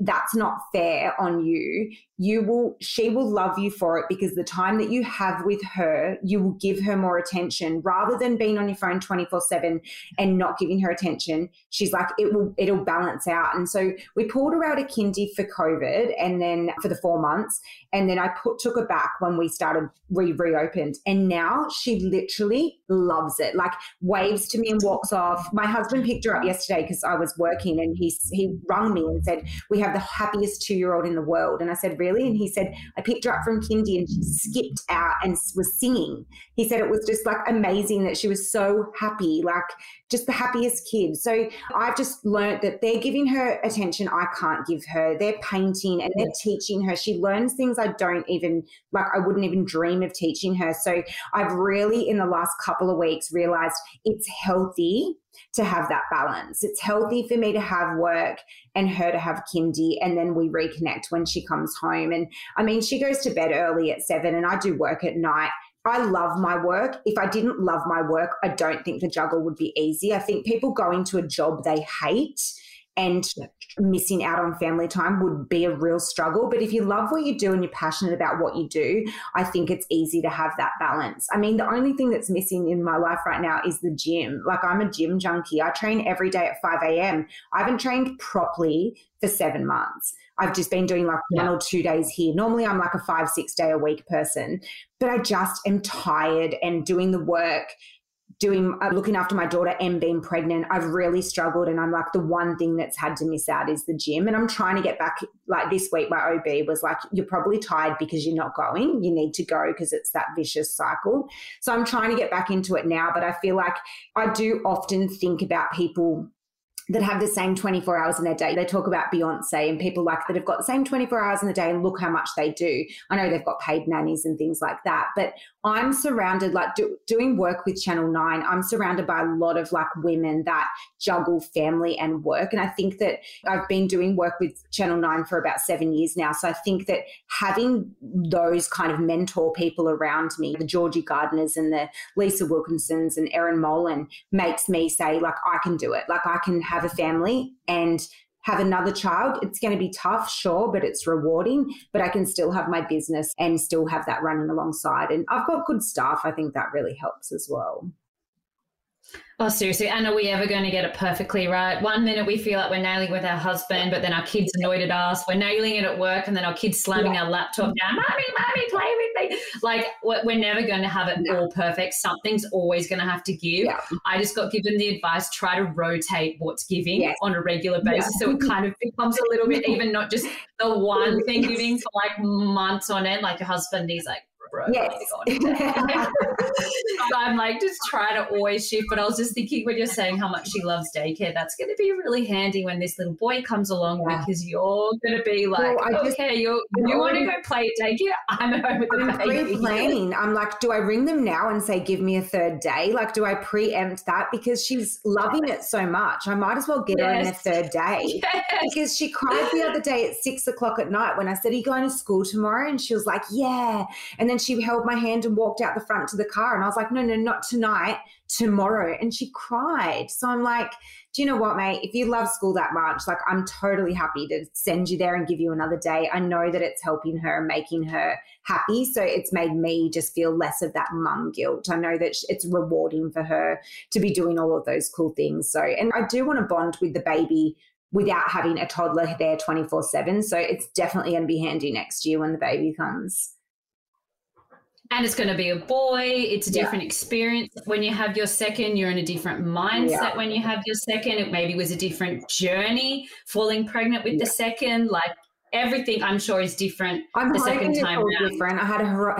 that's not fair on you you will she will love you for it because the time that you have with her you will give her more attention. Rather than being on your phone 24/7 and not giving her attention she's like it will it'll balance out. And so we pulled her out of kindy for covid and then for the 4 months. And then I put took her back when we started re reopened. And now she literally loves it like waves to me and walks off. My husband picked her up yesterday because I was working and he he rung me and said we have the happiest 2-year-old in the world. And I said really really? And he said, I picked her up from kindy and she skipped out and was singing. He said it was just like amazing that she was so happy, like just the happiest kid. So I've just learned that they're giving her attention I can't give her. They're painting and they're teaching her. She learns things I don't even, like, I wouldn't even dream of teaching her. So I've really, in the last couple of weeks, realized it's healthy to have that balance. It's healthy for me to have work and her to have kindy, and then we reconnect when she comes home. And I mean, she goes to bed early at seven, and I do work at night. I love my work. If I didn't love my work, I don't think the juggle would be easy. I think people go into a job they hate and missing out on family time would be a real struggle. But if you love what you do and you're passionate about what you do, I think it's easy to have that balance. I mean, the only thing that's missing in my life right now is the gym. Like, I'm a gym junkie. I train every day at 5 a.m. I haven't trained properly for seven months. I've just been doing like yeah. one or two days here. Normally, I'm like a five, six day a week person, but I just am tired and doing the work doing uh, looking after my daughter and being pregnant i've really struggled and i'm like the one thing that's had to miss out is the gym and i'm trying to get back like this week my ob was like you're probably tired because you're not going. You need to go because it's that vicious cycle. So i'm trying to get back into it now but i feel like i do often think about people that have the same 24 hours in their day. They talk about Beyonce and people like that have got the same 24 hours in the day and look how much they do. I know they've got paid nannies and things like that, but I'm surrounded, like do, doing work with Channel 9, I'm surrounded by a lot of like women that juggle family and work. And I think that I've been doing work with Channel 9 for about seven years now. So I think that having those kind of mentor people around me, the Georgie Gardners and the Lisa Wilkinsons and Erin Molan, makes me say, like, I can do it. Like, I can have a family and have another child. It's going to be tough, sure, but it's rewarding. But I can still have my business and still have that running alongside. And I've got good staff. I think that really helps as well. Oh, seriously. And are we ever going to get it perfectly right? One minute we feel like we're nailing with our husband, but then our kids annoyed at us. We're nailing it at work, and then our kids slamming yeah. our laptop down. Mommy, mommy, play with me. Like, we're never going to have it no. all perfect. Something's always going to have to give. Yeah. I just got given the advice try to rotate what's giving yes. on a regular basis. Yeah. So it kind of becomes a little bit, even not just the one thing giving for like months on end. Like, your husband, he's like, Yes. so I'm like, just try to always shift. But I was just thinking when you're saying how much she loves daycare, that's going to be really handy when this little boy comes along yeah. because you're going to be like, well, okay, you you want to go play at daycare? I'm at home with the I'm baby. Pre-planning. I'm like, do I ring them now and say, give me a third day? Like, do I preempt that because she's loving it so much? I might as well get yes. her in a third day yes. because she cried the other day at six o'clock at night when I said, "Are you going to school tomorrow?" And she was like, "Yeah." And then she held my hand and walked out the front to the car. And I was like, no, no, not tonight, tomorrow. And she cried. So I'm like, do you know what, mate? If you love school that much, like I'm totally happy to send you there and give you another day. I know that it's helping her, and making her happy. So it's made me just feel less of that mum guilt. I know that it's rewarding for her to be doing all of those cool things. So, and I do want to bond with the baby without having a toddler there 24 7. So it's definitely going to be handy next year when the baby comes and it's going to be a boy it's a different yeah. experience when you have your second you're in a different mindset yeah. when you have your second it maybe was a different journey falling pregnant with yeah. the second like everything i'm sure is different i'm the second time different i had a, hor-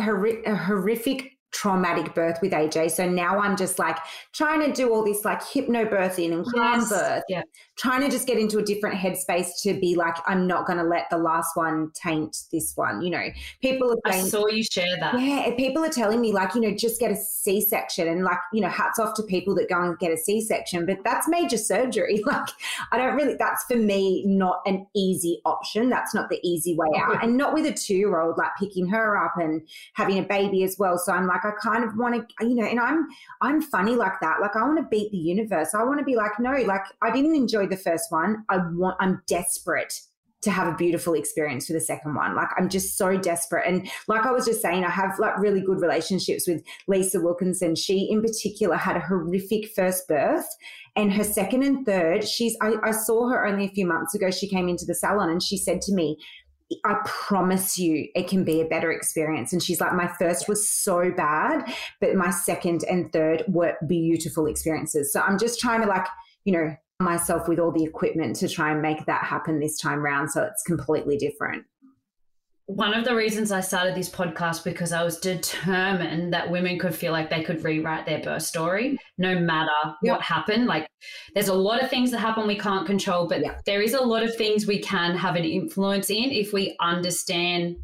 a horrific traumatic birth with AJ. So now I'm just like trying to do all this like hypnobirthing and calm yes. birth, yeah. trying to just get into a different headspace to be like, I'm not going to let the last one taint this one. You know, people are saying, I saw you share that. Yeah. People are telling me like, you know, just get a C section and like, you know, hats off to people that go and get a C section, but that's major surgery. Like, I don't really, that's for me not an easy option. That's not the easy way out. and not with a two year old, like picking her up and having a baby as well. So I'm like, like I kind of want to, you know, and I'm I'm funny like that. Like I want to beat the universe. I want to be like, no, like I didn't enjoy the first one. I want I'm desperate to have a beautiful experience for the second one. Like I'm just so desperate. And like I was just saying, I have like really good relationships with Lisa Wilkinson. She in particular had a horrific first birth and her second and third, she's I, I saw her only a few months ago. She came into the salon and she said to me, I promise you it can be a better experience. And she's like, my first was so bad, but my second and third were beautiful experiences. So I'm just trying to like, you know, myself with all the equipment to try and make that happen this time round. So it's completely different one of the reasons I started this podcast because I was determined that women could feel like they could rewrite their birth story no matter yep. what happened. Like there's a lot of things that happen we can't control, but yep. there is a lot of things we can have an influence in if we understand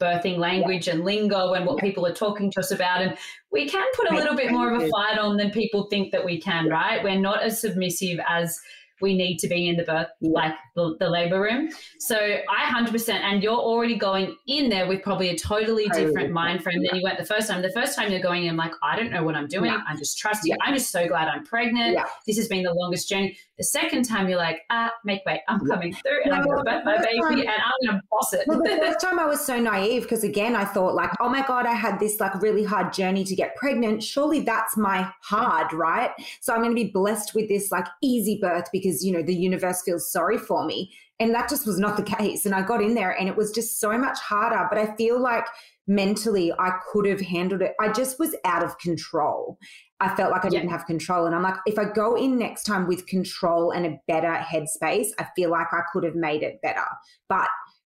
birthing language yep. and lingo and what people are talking to us about. And we can put a little bit more of a fight on than people think that we can, right? We're not as submissive as we need to be in the birth, like the, the labor room. So I 100%, and you're already going in there with probably a totally different mind frame than you went the first time. The first time you're going in, like, I don't know what I'm doing. Yeah. I'm just trusting. Yeah. I'm just so glad I'm pregnant. Yeah. This has been the longest journey. The second time you're like, ah, make way. I'm coming through and I'm going to birth my baby time, and I'm going to boss it. Well, the first time I was so naive because again, I thought like, oh my God, I had this like really hard journey to get pregnant. Surely that's my hard, right? So I'm going to be blessed with this like easy birth because, you know, the universe feels sorry for me. And that just was not the case. And I got in there and it was just so much harder. But I feel like mentally I could have handled it. I just was out of control. I felt like I didn't have control. And I'm like, if I go in next time with control and a better headspace, I feel like I could have made it better. But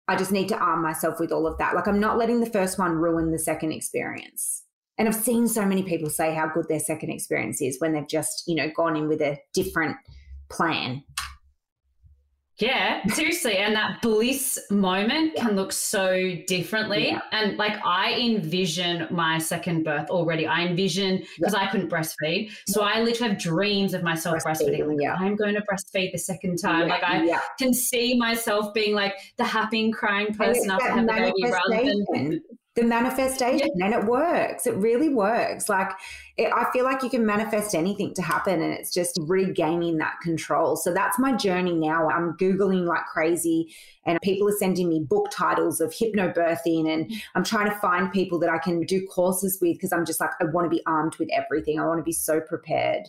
I just need to arm myself with all of that. Like, I'm not letting the first one ruin the second experience. And I've seen so many people say how good their second experience is when they've just, you know, gone in with a different plan. Yeah, seriously. And that bliss moment can look so differently. Yeah. And like I envision my second birth already. I envision because yeah. I couldn't breastfeed. So I literally have dreams of myself breastfeeding. breastfeeding. Like, yeah. I'm going to breastfeed the second time. like I can see myself being like the happy and crying person after having a baby rather than the manifestation yeah. and it works. It really works. Like it, i feel like you can manifest anything to happen and it's just regaining that control. So that's my journey now. I'm googling like crazy and people are sending me book titles of hypnobirthing and i'm trying to find people that i can do courses with because i'm just like i want to be armed with everything. I want to be so prepared.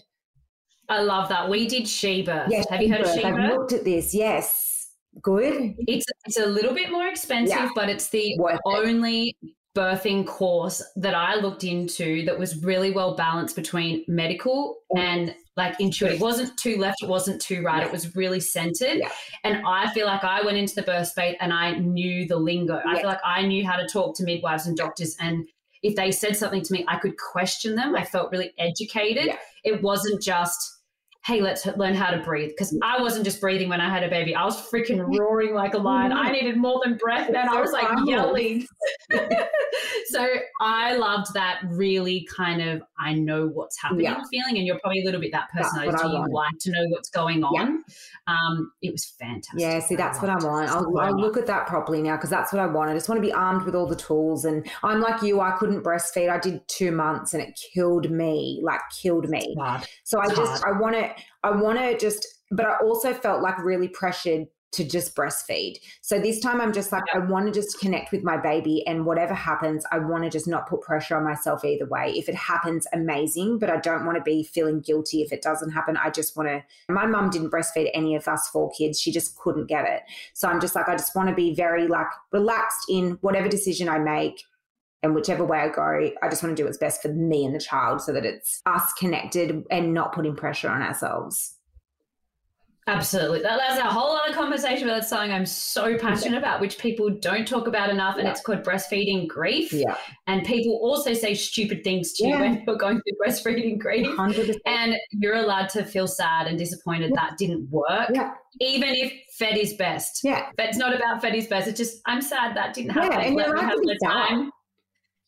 I love that. We did She Births yes, have you heard of She Births i've looked at this. Yes good. It's it's a little bit more expensive, yeah. but it's the Worth only it. birthing course that I looked into that was really well balanced between medical mm. and like intuitive. It wasn't too left, it wasn't too right. Yeah. It was really centered. Yeah. And I feel like I went into the birth space and I knew the lingo. I feel like I knew how to talk to midwives and doctors and if they said something to me, I could question them. I felt really educated. It wasn't just hey, let's learn how to breathe. Because I wasn't just breathing when I had a baby. I was freaking roaring like a lion. I needed more than breath and I was like yelling. so I loved that really kind of, I know what's happening yeah. feeling. And you're probably a little bit that person. Do you like to know what's going on? Yeah. Um, it was fantastic. Yeah, see, that's what I want. I'll, I'll look at that properly now because that's what I want. I just want to be armed with all the tools. And I'm like you, I couldn't breastfeed. I did two months and it killed me, like killed me. So I just, I want to, I want to just, but I also felt like really pressured to just breastfeed. So this time I'm just like, I want to just connect with my baby and whatever happens, I want to just not put pressure on myself either way. If it happens, amazing, but I don't want to be feeling guilty if it doesn't happen. I just want to, my mum didn't breastfeed any of us four kids. She just couldn't get it. So I'm just like, I just want to be very like relaxed in whatever decision I make and whichever way I go, I just want to do what's best for me and the child so that it's us connected and not putting pressure on ourselves. Absolutely. That, that's a whole other conversation, but that's something I'm so passionate about, which people don't talk about enough. And yeah. it's called breastfeeding grief. Yeah. And people also say stupid things to you when you're going through breastfeeding grief. 100%. And you're allowed to feel sad and disappointed that didn't work. Even if fed is best. Yeah. But it's not about fed is best. It's just, I'm sad that didn't happen. Yeah, and Let you're allowed to be time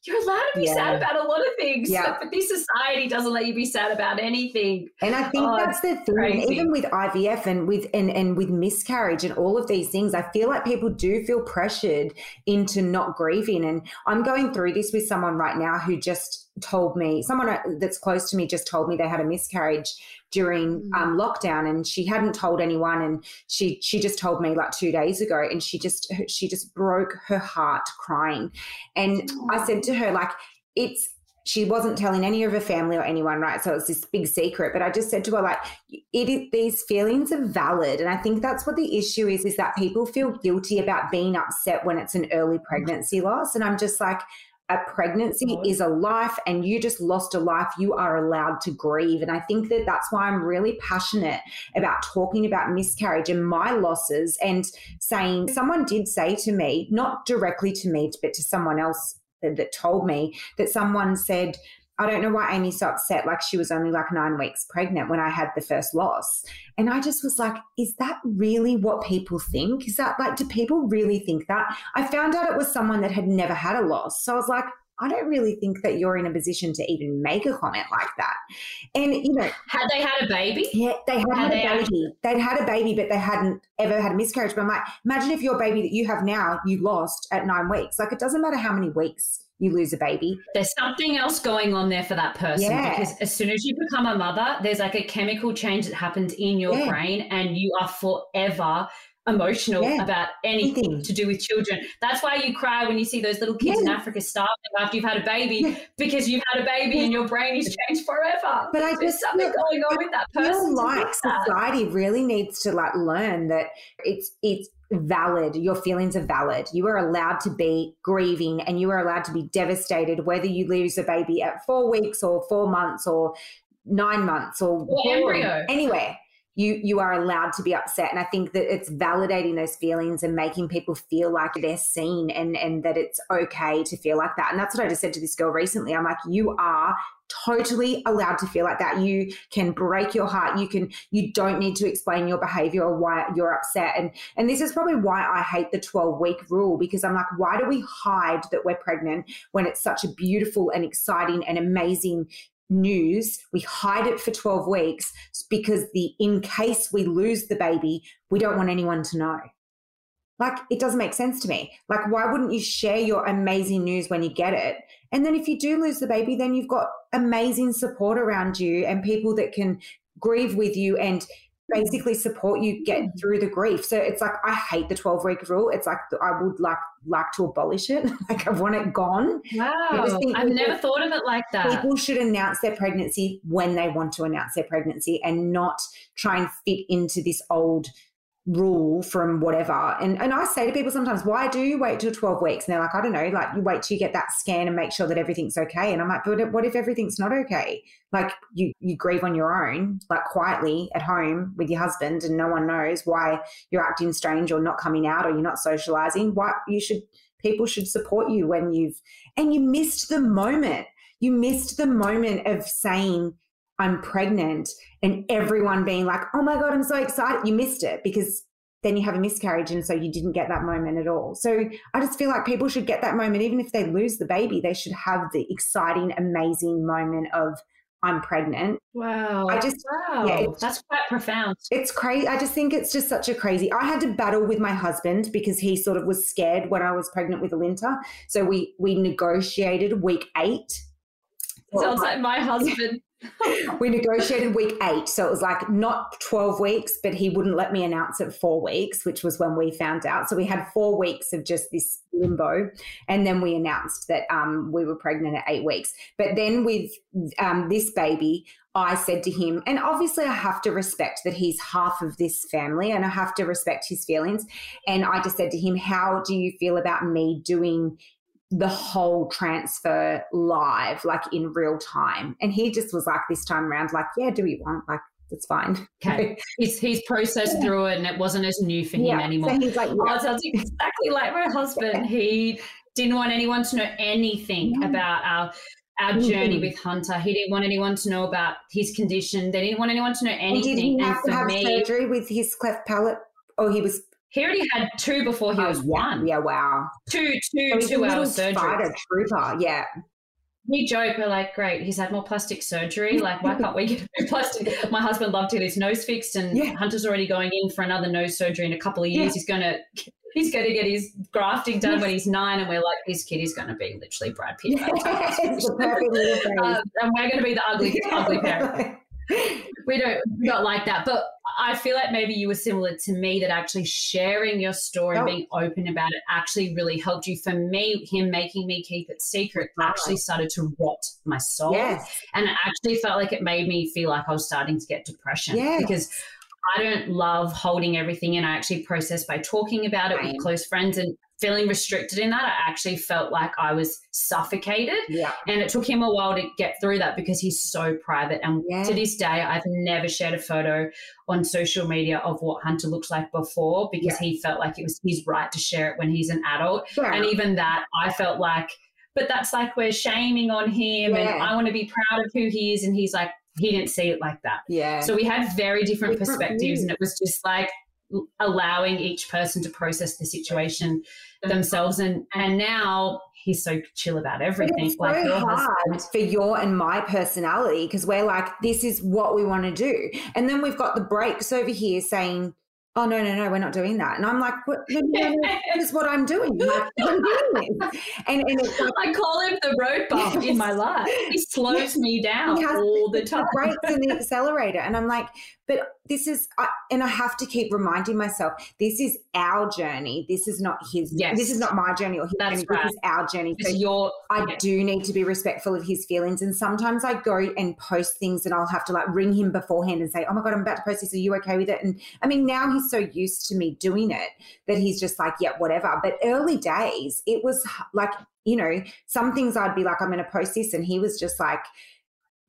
you're allowed to be yeah. sad about a lot of things. Yeah. But this society doesn't let you be sad about anything. And I think oh, that's the thing. Crazy. Even with IVF and with and, and with miscarriage and all of these things, I feel like people do feel pressured into not grieving. And I'm going through this with someone right now who just told me someone that's close to me just told me they had a miscarriage during mm. um, lockdown and she hadn't told anyone and she she just told me like two days ago and she just she just broke her heart crying and i said to her like it's she wasn't telling any of her family or anyone, right? So it's this big secret. But I just said to her, like, it, these feelings are valid. And I think that's what the issue is, is that people feel guilty about being upset when it's an early pregnancy loss. And I'm just like, a pregnancy is a life and you just lost a life you are allowed to grieve. And i think that that's why i'm really passionate about talking about miscarriage and my losses and saying mm. someone did say to me not directly to me but to someone else that, that told me that someone said I don't know why Amy's so upset. Like she was only like nine weeks pregnant when I had the first loss. And I just was like, is that really what people think? Is that like, do people really think that? I found out it was someone that had never had a loss. So I was like, I don't really think that you're in a position to even make a comment like that. And you know, had they had a baby? Yeah, they had, had, had a baby. Had- They'd had a baby, but they hadn't ever had a miscarriage. But I'm like, imagine if your baby that you have now you lost at nine weeks. Like it doesn't matter how many weeks you lose a baby. There's something else going on there for that person yeah. because as soon as you become a mother, there's like a chemical change that happens in your yeah. brain and you are forever emotional yeah. about anything, anything, to do with children. That's why you cry when you see those little kids in Africa starving after you've had a baby because you've had a baby and your brain is changed forever. But I There's just something going on with that person. like society really needs to like learn that it's it's valid. Your feelings are valid. You are allowed to be grieving and you are allowed to be devastated, whether you lose a baby at four weeks or four months or nine months or, or embryo. Anywhere. You, you are allowed to be upset. And I think that it's validating those feelings and making people feel like they're seen and, and that it's okay to feel like that. And that's what I just said to this girl recently. I'm like, you are totally allowed to feel like that. You can break your heart. You can you don't need to explain your behavior or why you're upset. And and this is probably why I hate the 12 week rule because I'm like, why do we hide that we're pregnant when it's such a beautiful and exciting and amazing news we hide it for 12 weeks because the in case we lose the baby we don't want anyone to know like it doesn't make sense to me. Like, why wouldn't you share your amazing news when you get it? And then if you do lose the baby, then you've got amazing support around you and people that can grieve with you and basically support you get mm. through the grief. So it's like I hate the 12 week rule. It's like I would like like to abolish it. like I want it gone. Wow. I've people, never thought of it like that. People should announce their pregnancy when they want to announce their pregnancy and not try and fit into this old rule from whatever. And and I say to people sometimes, why do you wait till 12 weeks? And they're like, I don't know, like you wait till you get that scan and make sure that everything's okay. And I'm like, but what if everything's not okay? Like you you grieve on your own, like quietly at home with your husband and no one knows why you're acting strange or not coming out or you're not socializing. Why you should people should support you when you've and you missed the moment. You missed the moment of saying I'm pregnant and everyone being like, oh my God, I'm so excited. You missed it because then you have a miscarriage. And so you didn't get that moment at all. So I just feel like people should get that moment. Even if they lose the baby, they should have the exciting, amazing moment of, I'm pregnant. Wow. I just, wow. Yeah, that's quite profound. It's crazy. I just think it's just such a crazy. I had to battle with my husband because he sort of was scared when I was pregnant with Alinta. So we we negotiated week eight. Sounds like my husband. we negotiated week eight. So it was like not 12 weeks, but he wouldn't let me announce it four weeks, which was when we found out. So we had four weeks of just this limbo. And then we announced that um, we were pregnant at eight weeks. But then with um, this baby, I said to him, and obviously I have to respect that he's half of this family and I have to respect his feelings. And I just said to him, How do you feel about me doing the whole transfer live, like in real time. And he just was like this time around, like, yeah, do we want? Like, it's fine. Okay. he's, he's processed yeah. through it and it wasn't as new for him yeah. anymore. So he's like, oh, yeah. oh, sounds exactly like my husband. He didn't want anyone to know anything about our our journey with Hunter. He didn't want anyone to know about his condition. They didn't want anyone to know anything. And did he have and to have me, surgery with his cleft palate? Oh, he was he already had two before he oh, was one. Yeah, wow. Two, two, so two hour surgery. trooper, yeah. We joke, we're like, great, he's had more plastic surgery. Like, why can't we get a plastic? My husband loved to get his nose fixed, and yeah. Hunter's already going in for another nose surgery in a couple of years. Yeah. He's going to he's going to get his grafting done when he's nine, and we're like, this kid is going to be literally Brad Pitt. Yes, um, and we're going to be the ugly, ugly parent. we don't not like that. But I feel like maybe you were similar to me that actually sharing your story, oh. being open about it, actually really helped you. For me, him making me keep it secret oh. actually started to rot my soul, yes. and it actually felt like it made me feel like I was starting to get depression yes. because. I don't love holding everything in. I actually process by talking about it with close friends. And feeling restricted in that, I actually felt like I was suffocated. Yeah. And it took him a while to get through that because he's so private. And yeah. to this day, I've never shared a photo on social media of what Hunter looks like before because yeah. he felt like it was his right to share it when he's an adult. Sure. And even that, I felt like, but that's like we're shaming on him yeah. and I want to be proud of who he is. And he's like, he didn't see it like that. Yeah. So we had very different, different perspectives, views. and it was just like allowing each person to process the situation themselves. And and now he's so chill about everything. it's like so hard for your and my personality because we're like this is what we want to do. And then we've got the brakes over here saying oh no no no we're not doing that. And i'm like what, that is what i'm doing. Like, I'm doing this. and, and like, i call him the road bump yes. in my life. He slows yes. me down all the time. the brakes and the accelerator. And i'm like but this is, I, and I have to keep reminding myself, this is our journey. This is not his. Yes. This is not my journey or his That's journey. Right. This is our journey. So your, I do need to be respectful of his feelings. And sometimes I go and post things, and I'll have to like ring him beforehand and say, "Oh my god, I'm about to post this. Are you okay with it?" And I mean, now he's so used to me doing it that he's just like, "Yeah, whatever." But early days, it was like, you know, some things I'd be like, "I'm going to post this," and he was just like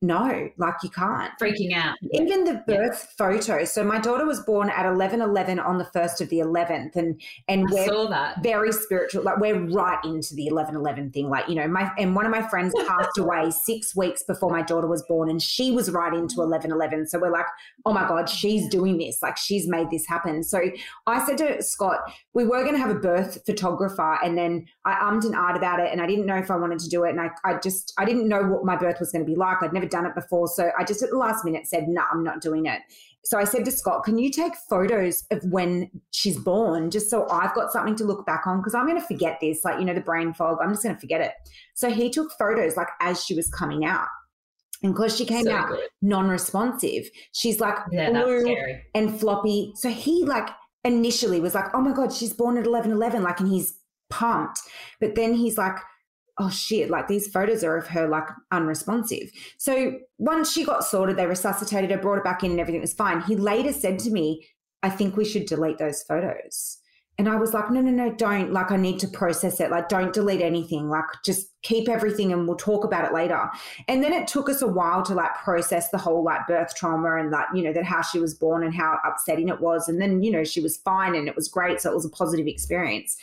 no, like you can't. Freaking out. Even the birth yeah. photo. So my daughter was born at eleven eleven on the first of the 11th. And, and we're saw that. very spiritual. Like we're right into the eleven eleven thing. Like, you know, my, and one of my friends passed away six weeks before my daughter was born and she was right into mm. eleven eleven. So we're like, oh my God, she's doing this. Like she's made this happen. So I said to Scott, we were going to have a birth photographer and then I ummed and ahed about it and I didn't know if I wanted to do it. And I, I just, I didn't know what my birth was going to be like. I'd never done it before. So I just at the last minute said, no, nah, I'm not doing it. So I said to Scott, can you take photos of when she's born just so I've got something to look back on? Because I'm going to forget this, like, you know, the brain fog. I'm just going to forget it. So he took photos like as she was coming out. And because she came so out non responsive, she's like yeah, blue and floppy. So he, like, initially was like, oh my God, she's born at 11 11. Like, and he's pumped. But then he's like, oh shit, like these photos are of her like unresponsive. So once she got sorted, they resuscitated her, brought her back in, and everything was fine. He later said to me, I think we should delete those photos. And I was like, no, no, no, don't. Like, I need to process it. Like, don't delete anything. Like, just keep everything and we'll talk about it later. And then it took us a while to like process the whole like birth trauma and like, you know, that how she was born and how upsetting it was. And then, you know, she was fine and it was great. So it was a positive experience.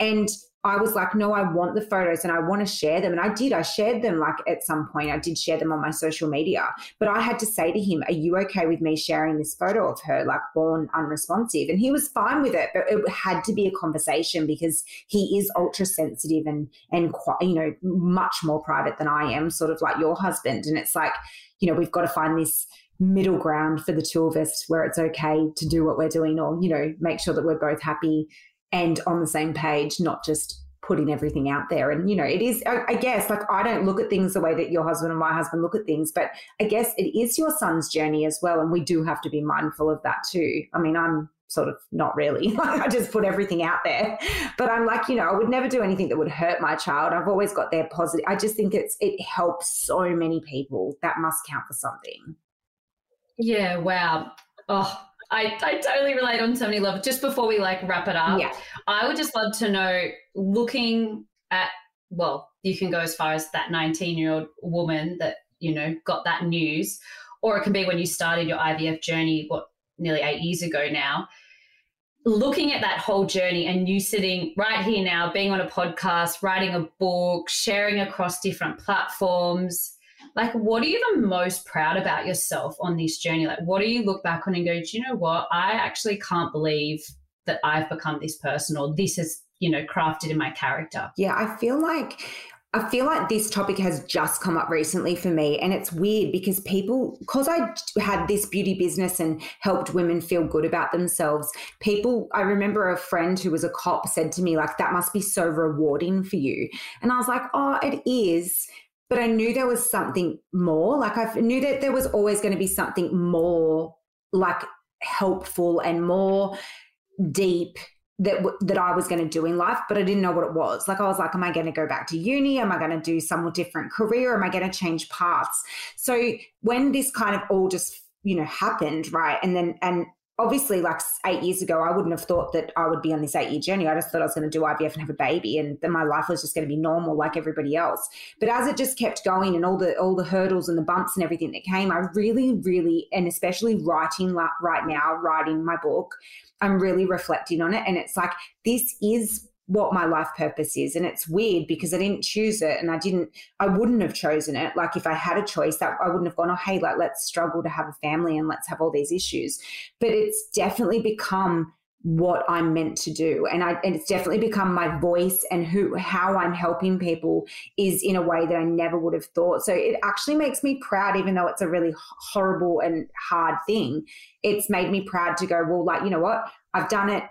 And I was like, no, I want the photos and I want to share them. And I did. I shared them like at some point. I did share them on my social media. But I had to say to him, Are you okay with me sharing this photo of her, like born unresponsive? And he was fine with it, but it had to be a conversation because he is ultra sensitive and and quite, you know, much more private than I am, sort of like your husband. And it's like, you know, we've got to find this middle ground for the two of us where it's okay to do what we're doing or, you know, make sure that we're both happy and on the same page, not just putting everything out there. And, you know, it is, I, guess, like I don't look at things the way that your husband and my husband look at things, but I guess it is your son's journey as well. And we do have to be mindful of that too. I mean, I'm sort of not really, I just put everything out there. But I'm like, you know, I would never do anything that would hurt my child. I've always got their positive. I just think it's, it helps so many people. That must count for something. Yeah. Wow. Oh, I, I totally relate on so many levels. Just before we like wrap it up, yeah. I would just love to know, looking at, well, you can go as far as that 19 year old woman that, you know, got that news, or it can be when you started your IVF journey, what, nearly eight years ago now. Looking at that whole journey and you sitting right here now, being on a podcast, writing a book, sharing across different platforms, like what are you the most proud about yourself on this journey like what do you look back on and go do you know what i actually can't believe that i've become this person or this is you know crafted in my character yeah i feel like I feel like this topic has just come up recently for me. And it's weird because people, because I had this beauty business and helped women feel good about themselves, people, I remember a friend who was a cop said to me, like, that must be so rewarding for you. And I was like, oh, it is but I knew there was something more. Like I knew that there was always going to be something more like helpful and more deep that that I was going to do in life, but I didn't know what it was. Like I was like, am I going to go back to uni? Am I going to do some different career? Am I going to change paths? So when this kind of all just you know happened, right, and then and obviously like eight years ago i wouldn't have thought that i would be on this eight year journey. I just thought i was going to do ivf and have a baby and then my life was just going to be normal like everybody else. But as it just kept going and all the all the hurdles and the bumps and everything that came i really really and especially writing like right now writing my book i'm really reflecting on it and it's like this is what my life purpose is and it's weird because i didn't choose it and i didn't i wouldn't have chosen it. Like if i had a choice that i wouldn't have gone oh hey like let's struggle to have a family and let's have all these issues. But it's definitely become what i'm meant to do and i and it's definitely become my voice and who how i'm helping people is in a way that i never would have thought. So it actually makes me proud even though it's a really horrible and hard thing. It's made me proud to go well like you know what? I've done it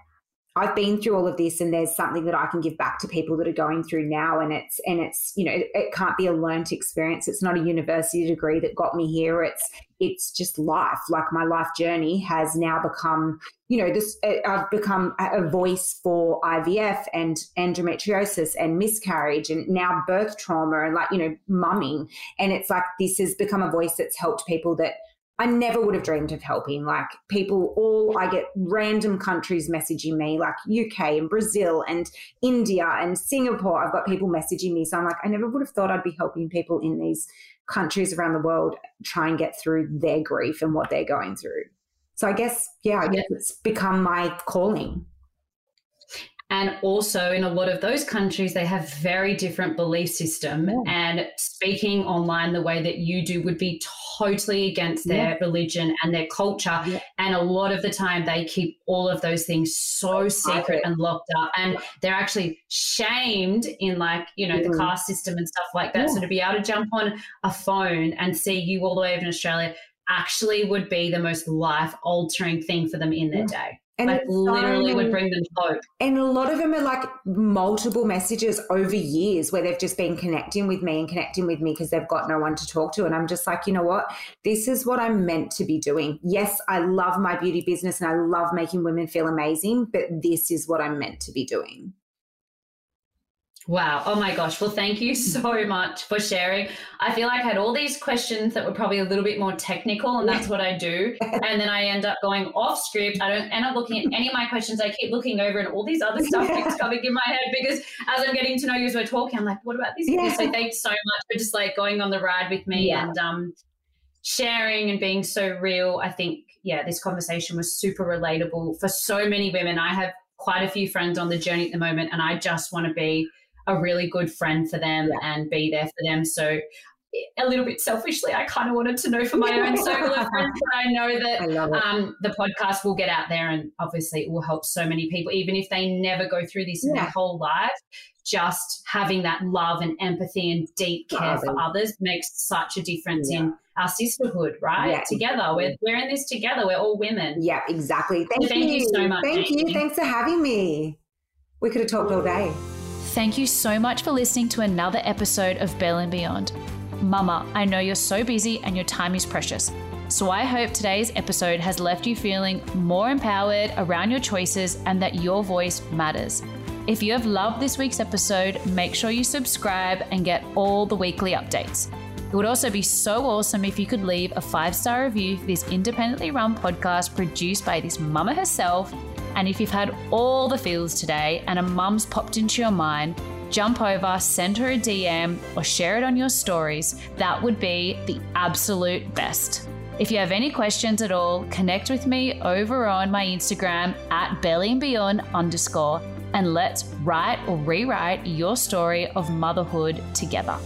I've been through all of this and there's something that I can give back to people that are going through now and it's and it's you know it, it, can't be a learned experience. It's not a university degree that got me here. It's it's just life. Like my life journey has now become you know this I've become a voice for IVF and endometriosis and miscarriage and now birth trauma and like you know mumming. And it's like this has become a voice that's helped people that I never would have dreamed of helping. Like people, all I get random countries messaging me, like UK and Brazil and India and Singapore. I've got people messaging me. So I'm like, I never would have thought I'd be helping people in these countries around the world try and get through their grief and what they're going through. So I guess, yeah, I guess it's become my calling. And also, in a lot of those countries, they have very different belief system. Yeah. And speaking online the way that you do would be totally against their yeah. religion and their culture. Yeah. And a lot of the time, they keep all of those things so secret and locked up. And they're actually shamed in, like, you know, mm. the caste system and stuff like that. So to be able to jump on a phone and see you all the way over in Australia actually would be the most life altering thing for them in their day. And like literally so, would bring them hope. And a lot of them are like multiple messages over years where they've just been connecting with me and connecting with me because they've got no one to talk to. And I'm just like, you know what? This is what I'm meant to be doing. Yes, I love my beauty business and I love making women feel amazing, but this is what I'm meant to be doing. Wow. Oh my gosh. Well, thank you so much for sharing. I feel like I had all these questions that were probably a little bit more technical, and that's what I do. And then I end up going off script. I don't end up looking at any of my questions. I keep looking over, and all these other stuff keeps coming in my head because as I'm getting to know you as we're talking, I'm like, what about this? Yeah. So thanks so much for just like going on the ride with me yeah. and um, sharing and being so real. I think, yeah, this conversation was super relatable for so many women. I have quite a few friends on the journey at the moment, and I just want to be a really good friend for them yeah. and be there for them. So a little bit selfishly, I kind of wanted to know for my own circle of friends, but I know that I um, the podcast will get out there and obviously it will help so many people, even if they never go through this yeah. in their whole life. Just having that love and empathy and deep care for others makes such a difference yeah. in our sisterhood, right? Yeah. Together, we're, we're in this together. We're all women. Yeah, exactly. Thank, so thank you. you so much. Thank Amy. you. Thanks for having me. We could have talked all day. Thank you so much for listening to another episode of Belly and Beyond. Mama, I know you're so busy and your time is precious. So I hope today's episode has left you feeling more empowered around your choices and that your voice matters. If you have loved this week's episode, make sure you subscribe and get all the weekly updates. It would also be so awesome if you could leave a five star review for this independently run podcast produced by this mama herself and if you've had all the feels today and a mum's popped into your mind, jump over, send her a DM, or share it on your stories. That would be the absolute best. If you have any questions at all, connect with me over on my Instagram at bellyandbeyond underscore and let's write or rewrite your story of motherhood together.